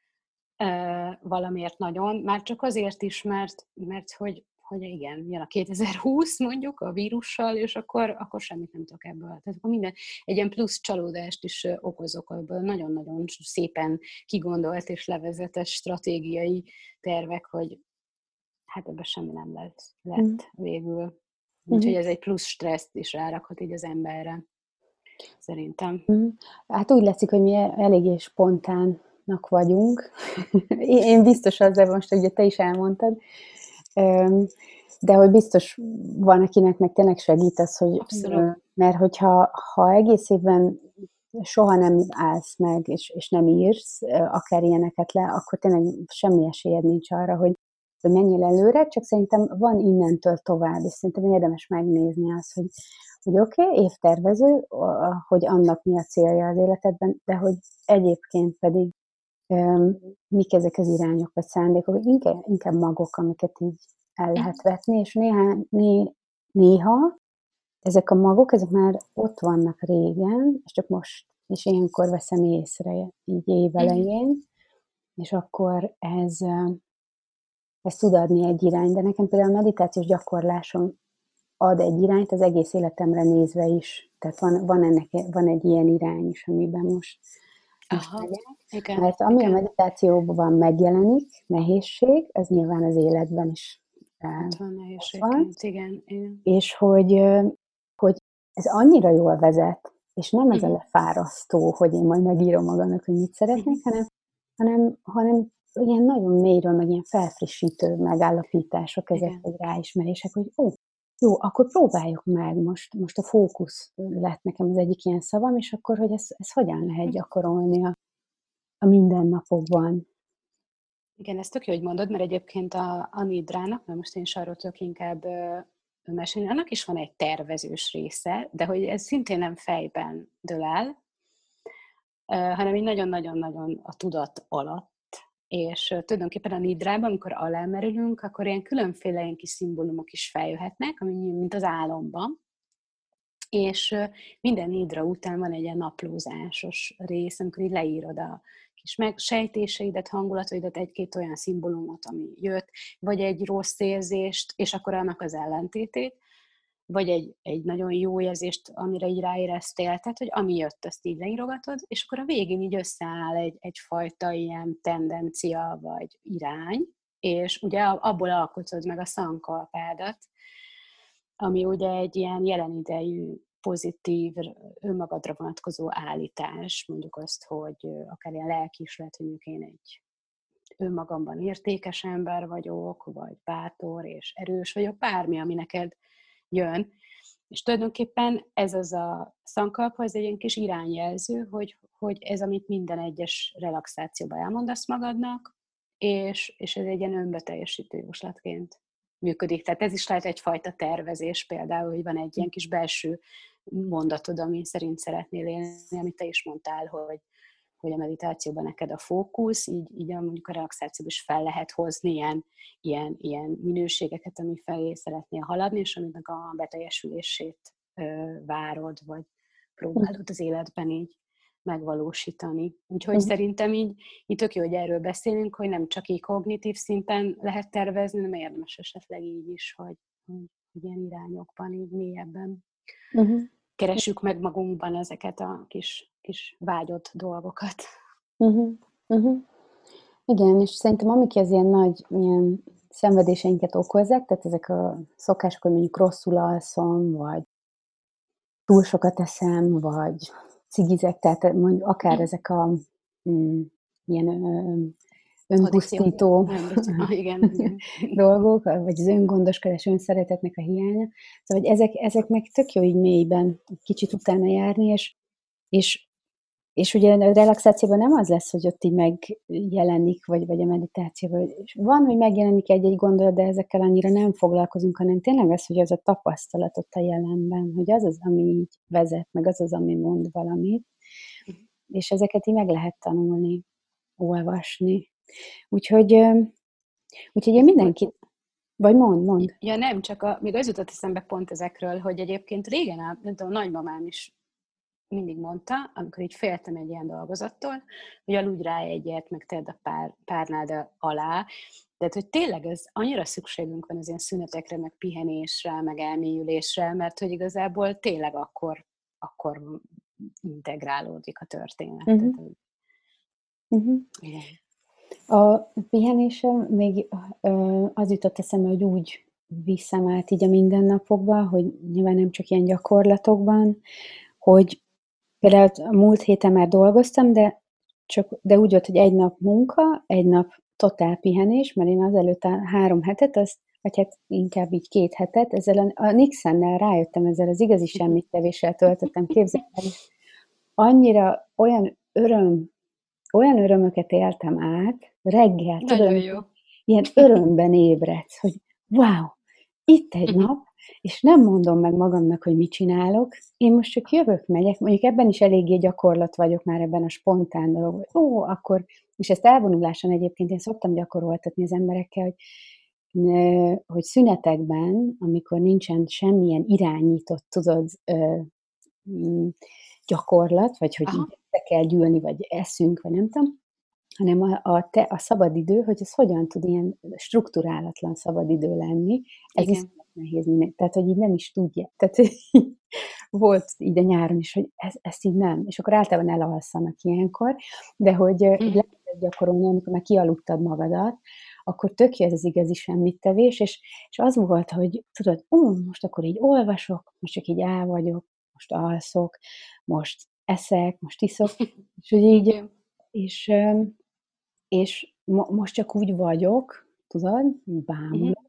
valamiért nagyon, már csak azért is, mert, mert hogy, hogy igen, jön a 2020 mondjuk a vírussal, és akkor, akkor semmit nem tudok ebből. Tehát akkor minden, egy ilyen plusz csalódást is okozok ebből nagyon-nagyon szépen kigondolt és levezetett stratégiai tervek, hogy hát ebben semmi nem lesz, lett mm. végül. Úgyhogy mm. ez egy plusz stresszt is rárakhat így az emberre, szerintem. Mm. Hát úgy látszik, hogy mi eléggé spontánnak vagyunk. <laughs> Én biztos azzal most, hogy te is elmondtad, de hogy biztos van, akinek meg tényleg segít az, hogy Abszolút. mert hogyha ha egész évben soha nem állsz meg, és, és nem írsz akár ilyeneket le, akkor tényleg semmi esélyed nincs arra, hogy hogy menjél előre, csak szerintem van innentől tovább, és szerintem érdemes megnézni azt, hogy, hogy oké, okay, évtervező, hogy annak mi a célja az életedben, de hogy egyébként pedig um, mik ezek az irányok vagy szándékok, inkább, inkább magok, amiket így el lehet vetni, és néha, né, néha ezek a magok, ezek már ott vannak régen, és csak most, és ilyenkor veszem észre így évelején, és akkor ez ez tud adni egy irányt, de nekem például a meditációs gyakorlásom ad egy irányt az egész életemre nézve is. Tehát van, van, ennek, van egy ilyen irány is, amiben most, most Aha, igen, Mert ami igen. a meditációban megjelenik, nehézség, ez nyilván az életben is hát van nehézség, van. Igen, igen. És hogy, hogy ez annyira jól vezet, és nem ez a mhm. lefárasztó, hogy én majd megírom magamnak, hogy mit szeretnék, hanem, hanem, hanem ilyen nagyon mélyről, meg ilyen felfrissítő megállapítások, ezek Igen. egy ráismerések, hogy ó, jó, akkor próbáljuk meg, most, most a fókusz lett nekem az egyik ilyen szavam, és akkor, hogy ez, ez hogyan lehet hm. gyakorolni a, a mindennapokban. Igen, ezt tök jó, hogy mondod, mert egyébként a, a Nidrának, mert most én is arról inkább mesélni, annak is van egy tervezős része, de hogy ez szintén nem fejben dől el, hanem így nagyon-nagyon-nagyon a tudat alatt és tulajdonképpen a nidrában, amikor alámerülünk, akkor ilyen különféle ilyen kis szimbólumok is feljöhetnek, mint az álomban, és minden nidra után van egy ilyen naplózásos rész, amikor így leírod a kis megsejtéseidet, hangulataidat, egy-két olyan szimbólumot, ami jött, vagy egy rossz érzést, és akkor annak az ellentétét, vagy egy, egy nagyon jó érzést, amire így ráéreztél, tehát, hogy ami jött, azt így leírogatod, és akkor a végén így összeáll egy, egyfajta ilyen tendencia, vagy irány, és ugye abból alkotod meg a szankalpádat, ami ugye egy ilyen jelen idejű pozitív, önmagadra vonatkozó állítás, mondjuk azt, hogy akár ilyen lelki is lehet, hogy én egy önmagamban értékes ember vagyok, vagy bátor és erős vagyok, bármi, ami neked jön. És tulajdonképpen ez az a szankalpa, ez egy ilyen kis irányjelző, hogy, hogy ez, amit minden egyes relaxációban elmondasz magadnak, és, és ez egy ilyen önbeteljesítő jóslatként működik. Tehát ez is lehet egyfajta tervezés például, hogy van egy ilyen kis belső mondatod, ami szerint szeretnél élni, amit te is mondtál, hogy, hogy a meditációban neked a fókusz, így, így a, mondjuk a relaxációban is fel lehet hozni ilyen, ilyen, ilyen minőségeket, ami felé szeretnél haladni, és aminek a beteljesülését ö, várod, vagy próbálod az életben így megvalósítani. Úgyhogy uh-huh. szerintem így, így tök jó, hogy erről beszélünk, hogy nem csak így kognitív szinten lehet tervezni, hanem érdemes esetleg így is, hogy, hogy, ilyen irányokban, így mélyebben uh-huh. keressük meg magunkban ezeket a kis, kis vágyott dolgokat. Uh-huh. Uh-huh. Igen, és szerintem amik ez ilyen nagy ilyen szenvedéseinket okozzák, tehát ezek a szokások, hogy mondjuk rosszul alszom, vagy túl sokat eszem, vagy cigizek, tehát mondjuk akár mm. ezek a mm, ilyen önpusztító <laughs> igen, dolgok, vagy az öngondoskodás, önszeretetnek a hiánya. Szóval hogy ezek, ezeknek tök jó így mélyben kicsit utána járni, és, és és ugye a relaxációban nem az lesz, hogy ott így megjelenik, vagy, vagy a meditációban. Van, hogy megjelenik egy-egy gondolat, de ezekkel annyira nem foglalkozunk, hanem tényleg az, hogy az a tapasztalat ott a jelenben, hogy az az, ami így vezet, meg az az, ami mond valamit. És ezeket így meg lehet tanulni, olvasni. Úgyhogy, úgyhogy én mindenkit vagy mond, mond. Ja nem, csak a, még az jutott eszembe pont ezekről, hogy egyébként régen, nem tudom, nagymamám is mindig mondta, amikor így féltem egy ilyen dolgozattól, hogy aludj rá egyet, meg tedd a pár, párnád alá, tehát, hogy tényleg ez annyira szükségünk van az ilyen szünetekre, meg pihenésre, meg elmélyülésre, mert hogy igazából tényleg akkor, akkor integrálódik a történet. Uh-huh. Tehát, uh-huh. Igen. A pihenésem még az jutott eszembe, hogy úgy viszem át így a mindennapokba, hogy nyilván nem csak ilyen gyakorlatokban, hogy Például a múlt héten már dolgoztam, de, csak, de úgy volt, hogy egy nap munka, egy nap totál pihenés, mert én azelőtt a három hetet, az, vagy hát inkább így két hetet, ezzel a, a Nixennel rájöttem, ezzel az igazi semmit tevéssel töltöttem, képzelni, annyira olyan öröm, olyan örömöket éltem át, reggel, Nagyon tudom, jó. ilyen örömben ébredsz, hogy wow, itt egy uh-huh. nap, és nem mondom meg magamnak, hogy mit csinálok, én most csak jövök, megyek, mondjuk ebben is eléggé gyakorlat vagyok már ebben a spontán dolog, hogy ó, akkor, és ezt elvonuláson egyébként én szoktam gyakoroltatni az emberekkel, hogy hogy szünetekben, amikor nincsen semmilyen irányított, tudod, gyakorlat, vagy hogy Aha. így kell gyűlni, vagy eszünk, vagy nem tudom, hanem a, a, te, a szabadidő, hogy ez hogyan tud ilyen strukturálatlan szabadidő lenni, ez Igen. is nehéz minden. Tehát, hogy így nem is tudja. Tehát volt így a nyáron is, hogy ez, ezt így nem. És akkor általában elalszanak ilyenkor, de hogy mm. lehet gyakorolni, amikor már kialudtad magadat, akkor tök ez az igazi semmittevés, és, és az volt, hogy tudod, ó, most akkor így olvasok, most csak így el vagyok, most alszok, most eszek, most iszok, <laughs> és hogy így, és, és mo- most csak úgy vagyok, tudod, bámulok,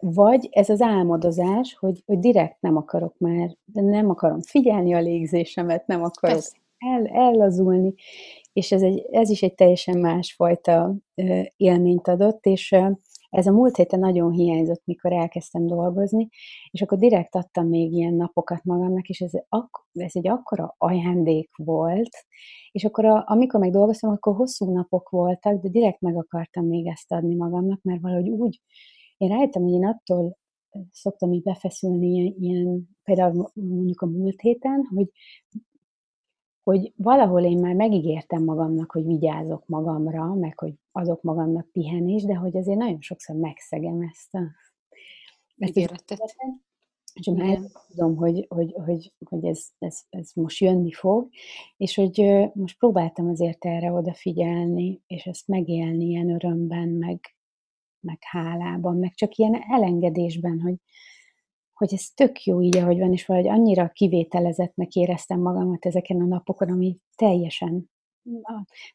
vagy ez az álmodozás, hogy, hogy direkt nem akarok már, de nem akarom figyelni a légzésemet, nem akarok el, ellazulni, és ez, egy, ez is egy teljesen másfajta élményt adott, és ez a múlt héten nagyon hiányzott, mikor elkezdtem dolgozni, és akkor direkt adtam még ilyen napokat magamnak, és ez, ak- ez egy akkora ajándék volt, és akkor a, amikor meg dolgoztam, akkor hosszú napok voltak, de direkt meg akartam még ezt adni magamnak, mert valahogy úgy, én rájöttem, hogy én attól szoktam így befeszülni ilyen, ilyen például mondjuk a múlt héten, hogy hogy valahol én már megígértem magamnak, hogy vigyázok magamra, meg hogy azok magamnak pihenés, de hogy azért nagyon sokszor megszegem ezt a ezt ígéretet. És már tudom, hogy, hogy, hogy, hogy ez, ez, ez most jönni fog, és hogy most próbáltam azért erre odafigyelni, és ezt megélni ilyen örömben, meg, meg hálában, meg csak ilyen elengedésben, hogy, hogy ez tök jó így, ahogy van, és valahogy annyira kivételezettnek éreztem magamat ezeken a napokon, ami teljesen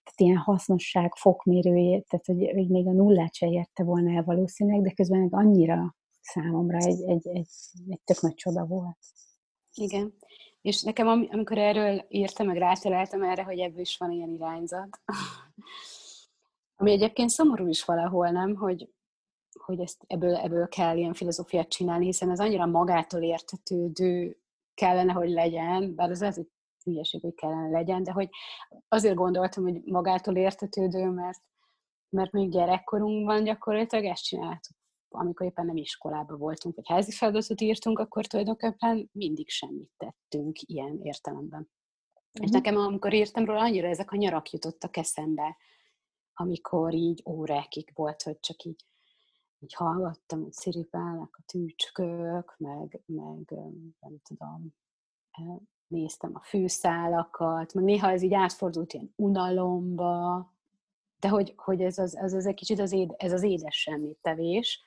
tehát ilyen hasznosság fokmérőjét, tehát hogy, hogy még a nullát se érte volna el valószínűleg, de közben meg annyira számomra egy, egy, egy, egy tök nagy csoda volt. Igen. És nekem, amikor erről írtam, meg rátaláltam erre, hogy ebből is van ilyen irányzat, <laughs> ami egyébként szomorú is valahol, nem? Hogy, hogy ezt, ebből, ebből kell ilyen filozófiát csinálni, hiszen ez annyira magától értetődő kellene, hogy legyen, bár az egy hülyeség, hogy kellene legyen, de hogy azért gondoltam, hogy magától értetődő, mert, mert még gyerekkorunkban gyakorlatilag ezt csináltuk amikor éppen nem iskolában voltunk, vagy házi feladatot írtunk, akkor tulajdonképpen mindig semmit tettünk ilyen értelemben. Uh-huh. És mhm. nekem, amikor írtam róla, annyira ezek a nyarak jutottak eszembe, amikor így órákig volt, hogy csak így, így hallgattam, hogy sziripálnak a tűcskök, meg, meg nem tudom, néztem a fűszálakat, meg néha ez így átfordult ilyen unalomba, de hogy, hogy ez, az, az, az egy kicsit az éd, ez az édes tevés,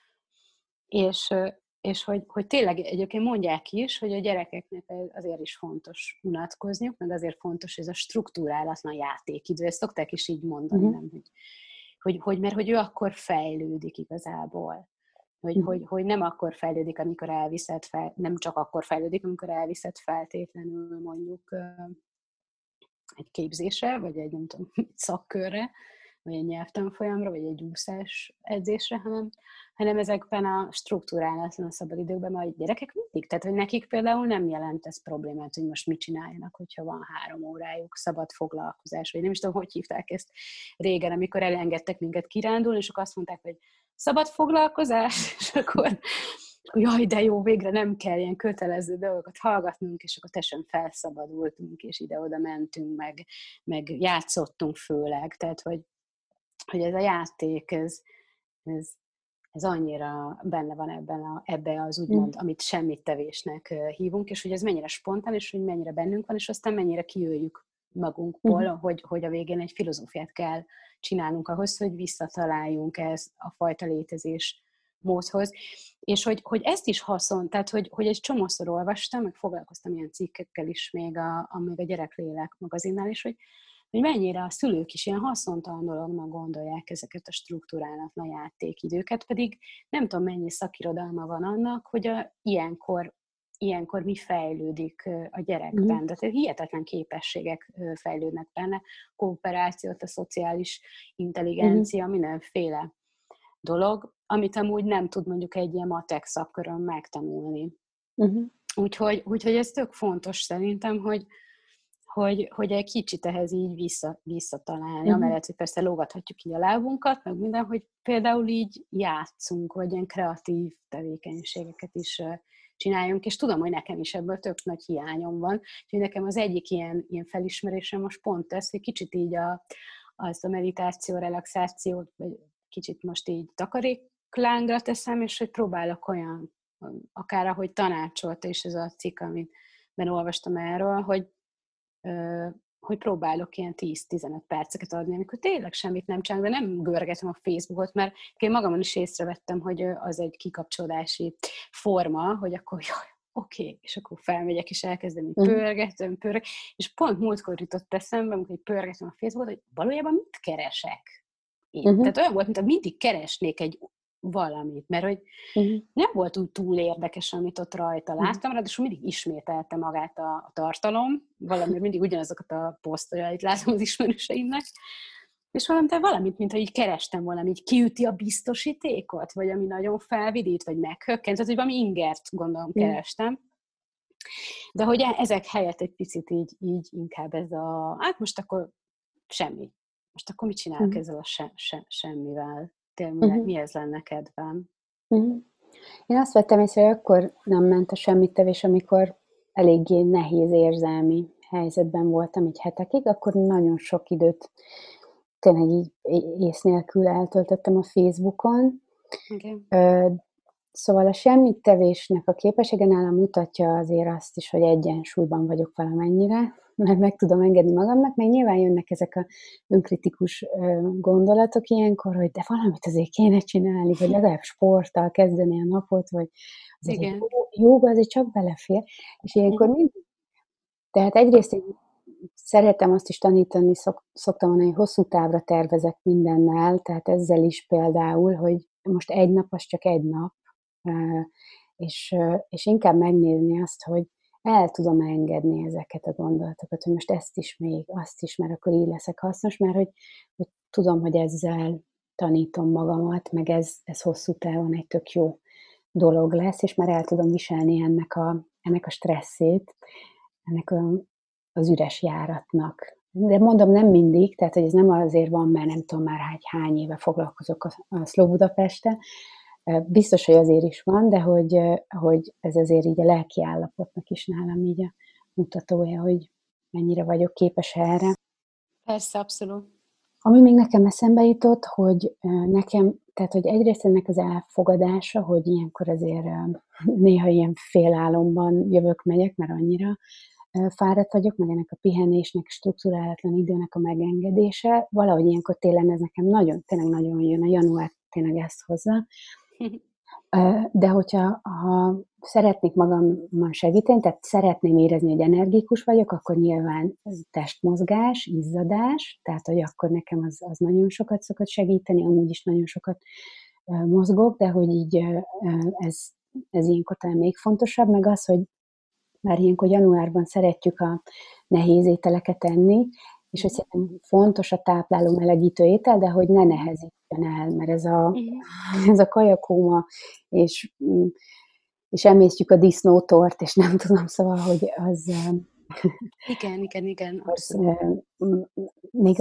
és, és hogy, hogy tényleg egyébként mondják is, hogy a gyerekeknek azért is fontos unatkozniuk, meg azért fontos ez a struktúrálatlan játékidő, ezt szokták is így mondani, uh-huh. nem, hogy, hogy, hogy, mert hogy ő akkor fejlődik igazából. Hogy, uh-huh. hogy, hogy nem akkor fejlődik, amikor elviszed fel, nem csak akkor fejlődik, amikor elviszed feltétlenül mondjuk egy képzésre, vagy egy nem tudom, <laughs> szakkörre, vagy egy nyelvtanfolyamra, vagy egy úszás edzésre, hanem, hanem ezekben a struktúrálatlan szabadidőkben, majd gyerekek mindig, tehát hogy nekik például nem jelent ez problémát, hogy most mit csináljanak, hogyha van három órájuk szabad foglalkozás, vagy nem is tudom, hogy hívták ezt régen, amikor elengedtek minket kirándulni, és akkor azt mondták, hogy szabad foglalkozás, <laughs> és akkor jaj, de jó, végre nem kell ilyen kötelező dolgokat hallgatnunk, és akkor teljesen felszabadultunk, és ide-oda mentünk, meg, meg játszottunk főleg, tehát hogy, hogy ez a játék, ez, ez, ez annyira benne van ebben a, ebbe az úgymond, mm. amit semmit tevésnek hívunk, és hogy ez mennyire spontán, és hogy mennyire bennünk van, és aztán mennyire kijöjjük magunkból, mm. hogy, hogy a végén egy filozófiát kell csinálnunk ahhoz, hogy visszataláljunk ez a fajta létezés módhoz, és hogy, hogy ezt is haszon, tehát hogy, hogy egy csomószor olvastam, meg foglalkoztam ilyen cikkekkel is még a, a, még a Gyereklélek magazinnál is, hogy, hogy mennyire a szülők is ilyen haszontalan dolognak gondolják ezeket a struktúrálatlan játékidőket, pedig nem tudom, mennyi szakirodalma van annak, hogy a, ilyenkor ilyenkor mi fejlődik a gyerekben. Mm. Tehát hihetetlen képességek fejlődnek benne, kooperációt, a szociális intelligencia, mm. mindenféle dolog, amit amúgy nem tud mondjuk egy ilyen matek szakkörön megtanulni. Mm. Úgyhogy, úgyhogy ez tök fontos szerintem, hogy, hogy, hogy egy kicsit ehhez így vissza, visszatalálni, uh-huh. amellett, hogy persze lógathatjuk így a lábunkat, meg minden, hogy például így játszunk, vagy ilyen kreatív tevékenységeket is csináljunk, és tudom, hogy nekem is ebből tök nagy hiányom van, úgyhogy nekem az egyik ilyen, ilyen felismerésem most pont ez, hogy kicsit így a, az a meditáció, relaxációt, vagy kicsit most így takaréklángra teszem, és hogy próbálok olyan, akár ahogy tanácsolta is ez a cikk, amit ben olvastam erről, hogy hogy próbálok ilyen 10-15 perceket adni, amikor tényleg semmit nem csinálok, de nem görgetem a Facebookot, mert én magamon is észrevettem, hogy az egy kikapcsolódási forma, hogy akkor jaj, oké, okay. és akkor felmegyek, és elkezdem, hogy mhm. pörgetem, pörgetem, és pont múltkor jutott eszembe, amikor pörgetem a Facebookot, hogy valójában mit keresek? Én. Uh-huh. Tehát olyan volt, mint mindig keresnék egy valamit, mert hogy uh-huh. nem volt úgy túl érdekes, amit ott rajta mhm. láttam, uh-huh. és mindig ismételte magát a, a tartalom, valami mindig ugyanazokat a posztoljait látom az ismerőseimnek, és valami, de valamit, mint hogy így kerestem valami, így kiüti a biztosítékot, vagy ami nagyon felvidít, vagy meghökkent, tehát hogy valami ingert gondolom uh-huh. kerestem. De hogy ezek helyett egy picit így, így inkább ez a, hát most akkor semmi. Most akkor mit csinálok uh-huh. ezzel a se, se, semmivel? Te mi, uh-huh. mi ez lenne kedvem? Uh-huh. Én azt vettem észre, hogy akkor nem ment a semmit tevés, amikor eléggé nehéz érzelmi helyzetben voltam egy hetekig, akkor nagyon sok időt tényleg így ész nélkül eltöltöttem a Facebookon. Okay. Szóval a semmit tevésnek a képessége nálam mutatja azért azt is, hogy egyensúlyban vagyok valamennyire, mert meg tudom engedni magamnak, mert nyilván jönnek ezek a önkritikus gondolatok ilyenkor, hogy de valamit azért kéne csinálni, vagy legalább sporttal kezdeni a napot, vagy azért Igen. jóga azért csak belefér, és ilyenkor mindig. Tehát egyrészt én szeretem azt is tanítani, szok, szoktam mondani, hogy hosszú távra tervezek mindennel, tehát ezzel is például, hogy most egy nap, az csak egy nap, és, és inkább megnézni azt, hogy el tudom engedni ezeket a gondolatokat, hogy most ezt is még, azt is, mert akkor így leszek hasznos, mert hogy, hogy tudom, hogy ezzel tanítom magamat, meg ez, ez hosszú távon egy tök jó dolog lesz, és már el tudom viselni ennek a, ennek a stresszét, ennek a, az üres járatnak. De mondom, nem mindig, tehát hogy ez nem azért van, mert nem tudom már hány, hány éve foglalkozok a, a Budapeste, Biztos, hogy azért is van, de hogy, hogy ez azért így a lelki állapotnak is nálam így a mutatója, hogy mennyire vagyok képes erre. Persze, abszolút. Ami még nekem eszembe jutott, hogy nekem, tehát hogy egyrészt ennek az elfogadása, hogy ilyenkor azért néha ilyen félálomban jövök, megyek, mert annyira fáradt vagyok, meg ennek a pihenésnek, struktúrálatlan időnek a megengedése, valahogy ilyenkor télen ez nekem nagyon, tényleg nagyon jön, a január tényleg ezt hozza. De hogyha ha szeretnék magammal segíteni, tehát szeretném érezni, hogy energikus vagyok, akkor nyilván testmozgás, izzadás, tehát hogy akkor nekem az, az nagyon sokat szokott segíteni, amúgy is nagyon sokat mozgok, de hogy így ez, ez ilyenkor talán még fontosabb, meg az, hogy már ilyenkor januárban szeretjük a nehéz ételeket enni, és hogy szerintem fontos a tápláló melegítő étel, de hogy ne nehezítsen el, mert ez a, <laughs> ez a kajakóma, és, és emésztjük a disznótort, és nem tudom, szóval, hogy az... Igen, igen, igen. Az, még,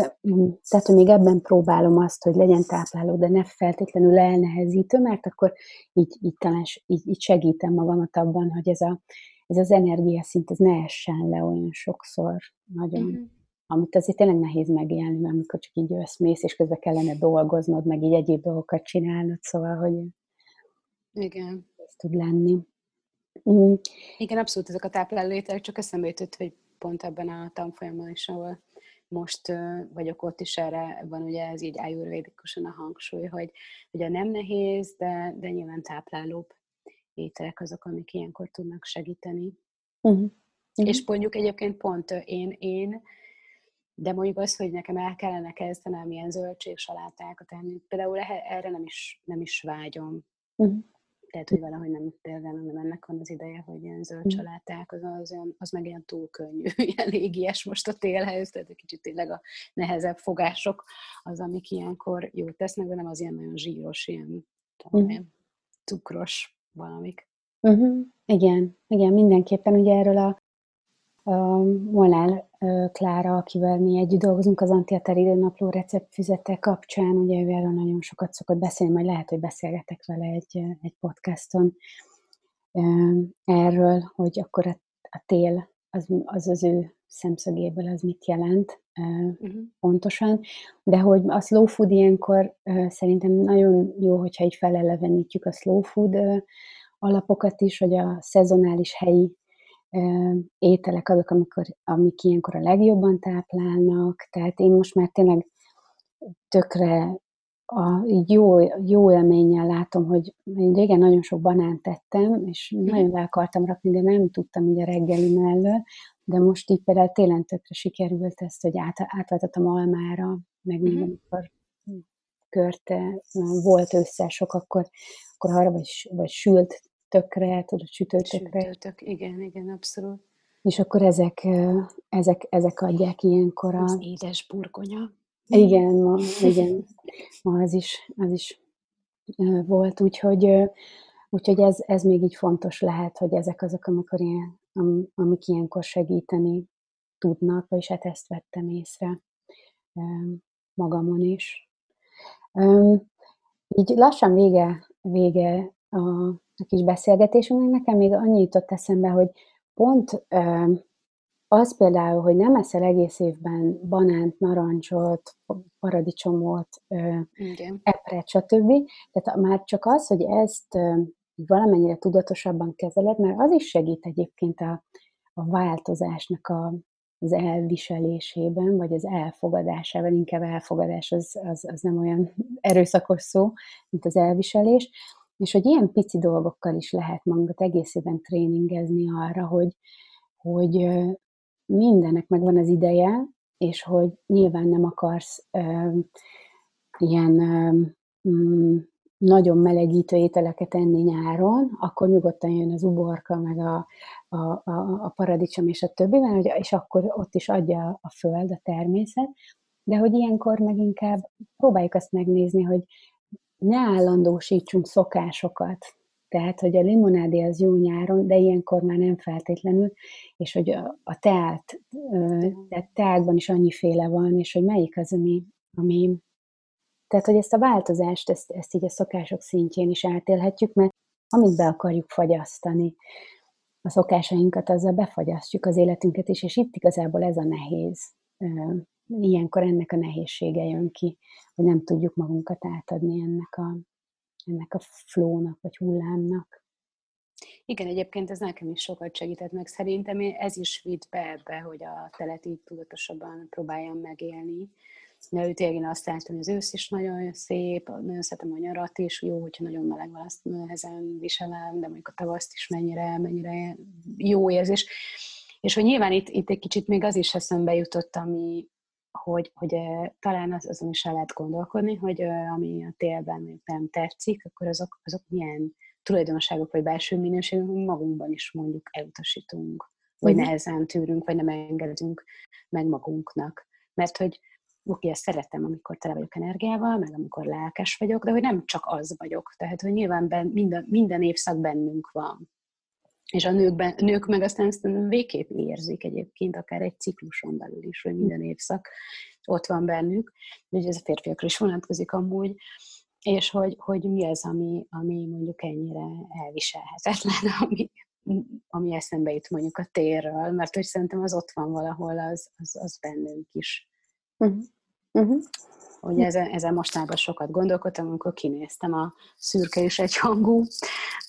tehát, hogy még ebben próbálom azt, hogy legyen tápláló, de ne feltétlenül elnehezítő, mert akkor így, így talán így, így segítem magamat abban, hogy ez, a, ez az energiaszint ez ne essen le olyan sokszor nagyon. Mm-hmm amit azért tényleg nehéz megélni, mert amikor csak így összmész, és közben kellene dolgoznod, meg így egyéb dolgokat csinálnod, szóval, hogy Igen. ez tud lenni. Mm. Igen, abszolút ezek a táplálóételek, csak eszembe jutott, hogy pont ebben a tanfolyamban is, ahol most uh, vagyok ott is erre van ugye ez így ájúrvédikusan a hangsúly, hogy ugye nem nehéz, de, de nyilván táplálóbb ételek azok, amik ilyenkor tudnak segíteni. Uh-huh. És mondjuk egyébként pont én, én de mondjuk az, hogy nekem el kellene kezdenem ilyen zöldségsalátákat enni, például erre nem is, nem is vágyom. Uh-huh. Tehát, hogy valahogy nem, például nem ennek van az ideje, hogy ilyen zöld mhm. saláták, az, az, olyan, az meg ilyen túl könnyű, <laughs> ilyen égies most a télhez, tehát egy kicsit tényleg a nehezebb fogások az, amik ilyenkor jót tesznek, de nem az ilyen nagyon zsíros, ilyen, tudom, uh-huh. cukros valamik. Uh-huh. Igen, igen, mindenképpen ugye erről a Molnár Klára, akivel mi együtt dolgozunk az Antiater napló receptfüzete kapcsán, ugye ő erről nagyon sokat szokott beszélni, majd lehet, hogy beszélgetek vele egy, egy podcaston erről, hogy akkor a, a tél az, az az ő szemszögéből az mit jelent uh-huh. pontosan, de hogy a slow food ilyenkor szerintem nagyon jó, hogyha így felelevenítjük a slow food alapokat is, hogy a szezonális helyi ételek azok, amikor, amik ilyenkor a legjobban táplálnak, tehát én most már tényleg tökre a, jó, jó élménnyel látom, hogy én régen nagyon sok banánt tettem, és mm. nagyon le akartam rakni, de nem tudtam így a reggeli mellől, de most így például télen tökre sikerült ezt, hogy át, átváltottam almára, meg még mm. amikor körte volt összesok, akkor, akkor arra vagy, vagy sült tökre, tudod, sütőtökre. Sütőtök, igen, igen, abszolút. És akkor ezek, ezek, ezek adják ilyenkor a... Az édes burgonya. Igen, ma, igen, ma az is, az is volt, úgyhogy, úgyhogy ez, ez még így fontos lehet, hogy ezek azok, amikor ilyen, amik ilyenkor segíteni tudnak, vagyis hát ezt vettem észre magamon is. Így lassan vége, vége a a kis beszélgetésünknek nekem még annyi jutott eszembe, hogy pont az például, hogy nem eszel egész évben banánt, narancsot, paradicsomot, Igen. epret, stb. Tehát már csak az, hogy ezt valamennyire tudatosabban kezeled, mert az is segít egyébként a, a változásnak a, az elviselésében, vagy az elfogadásában, inkább elfogadás az, az, az nem olyan erőszakos szó, mint az elviselés, és hogy ilyen pici dolgokkal is lehet magunkat egészében tréningezni arra, hogy, hogy mindennek megvan az ideje, és hogy nyilván nem akarsz ö, ilyen ö, mm, nagyon melegítő ételeket enni nyáron, akkor nyugodtan jön az uborka, meg a, a, a, a paradicsom és a többi, és akkor ott is adja a föld, a természet, de hogy ilyenkor meg inkább próbáljuk azt megnézni, hogy ne állandósítsunk szokásokat. Tehát, hogy a limonádé az jó nyáron, de ilyenkor már nem feltétlenül, és hogy a teát, tehát teátban is annyiféle van, és hogy melyik az, ami, ami, Tehát, hogy ezt a változást, ezt, ezt így a szokások szintjén is átélhetjük, mert amit be akarjuk fagyasztani, a szokásainkat, azzal befagyasztjuk az életünket is, és itt igazából ez a nehéz. Ilyenkor ennek a nehézsége jön ki, hogy nem tudjuk magunkat átadni ennek a, ennek a flónak, vagy hullámnak. Igen, egyébként ez nekem is sokat segített meg. Szerintem ez is vitt be ebbe, hogy a telet így tudatosabban próbáljam megélni. Ő tényleg azt láttam, hogy az ősz is nagyon szép, nagyon szeretem a nyarat is, jó, hogyha nagyon meleg van, azt nehezen viselem, de mondjuk a tavaszt is mennyire, mennyire jó érzés. És hogy nyilván itt, itt egy kicsit még az is eszembe jutott, ami, hogy, hogy talán az, azon is el lehet gondolkodni, hogy ami a télben nem tetszik, akkor azok, azok milyen tulajdonságok vagy belső minőségek magunkban is mondjuk elutasítunk, vagy uh-huh. nehezen tűrünk, vagy nem engedünk meg magunknak. Mert hogy oké, ezt szeretem, amikor tele vagyok energiával, meg amikor lelkes vagyok, de hogy nem csak az vagyok. Tehát, hogy nyilván ben, minden, minden évszak bennünk van. És a nőkben, nők meg aztán végképp érzik egyébként, akár egy cikluson belül is, hogy minden évszak ott van bennük. Ugye ez a férfiakra is vonatkozik amúgy, és hogy, hogy mi az, ami, ami mondjuk ennyire elviselhetetlen, <laughs> ami, ami eszembe jut mondjuk a térről, mert hogy szerintem az ott van valahol, az, az, az bennünk is. Uh-huh. Uh-huh. Ugye ezen, ezen mostában sokat gondolkodtam, amikor kinéztem a szürke és egyhangú,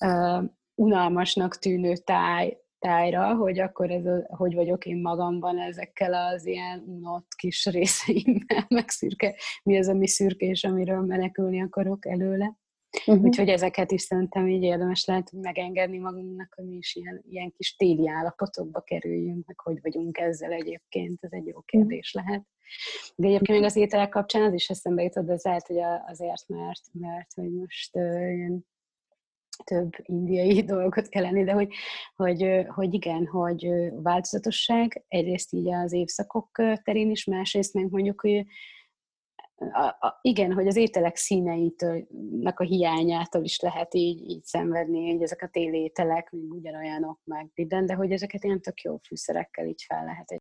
uh, unalmasnak tűnő táj, tájra, hogy akkor ez a, hogy vagyok én magamban ezekkel az ilyen unott kis <laughs> részeimmel, meg szürke, mi az, ami szürke, és amiről menekülni akarok előle. Uh-huh. Úgyhogy ezeket is szerintem így érdemes lehet megengedni magunknak, hogy mi is ilyen, ilyen kis téli állapotokba kerüljünk, meg hogy vagyunk ezzel egyébként, ez egy jó kérdés lehet. De egyébként még az ételek kapcsán az is eszembe jutott, az lehet, hogy azért, mert, mert hogy most uh, ilyen több indiai <laughs> dolgot kell lenni, de hogy, hogy, hogy igen, hogy változatosság, egyrészt így az évszakok terén is, másrészt meg mondjuk, hogy a, a, igen, hogy az ételek színeitől, a hiányától is lehet így, így szenvedni, hogy ezek a téli ételek még ugyanolyanok meg minden, de hogy ezeket ilyen tök jó fűszerekkel így fel lehet egy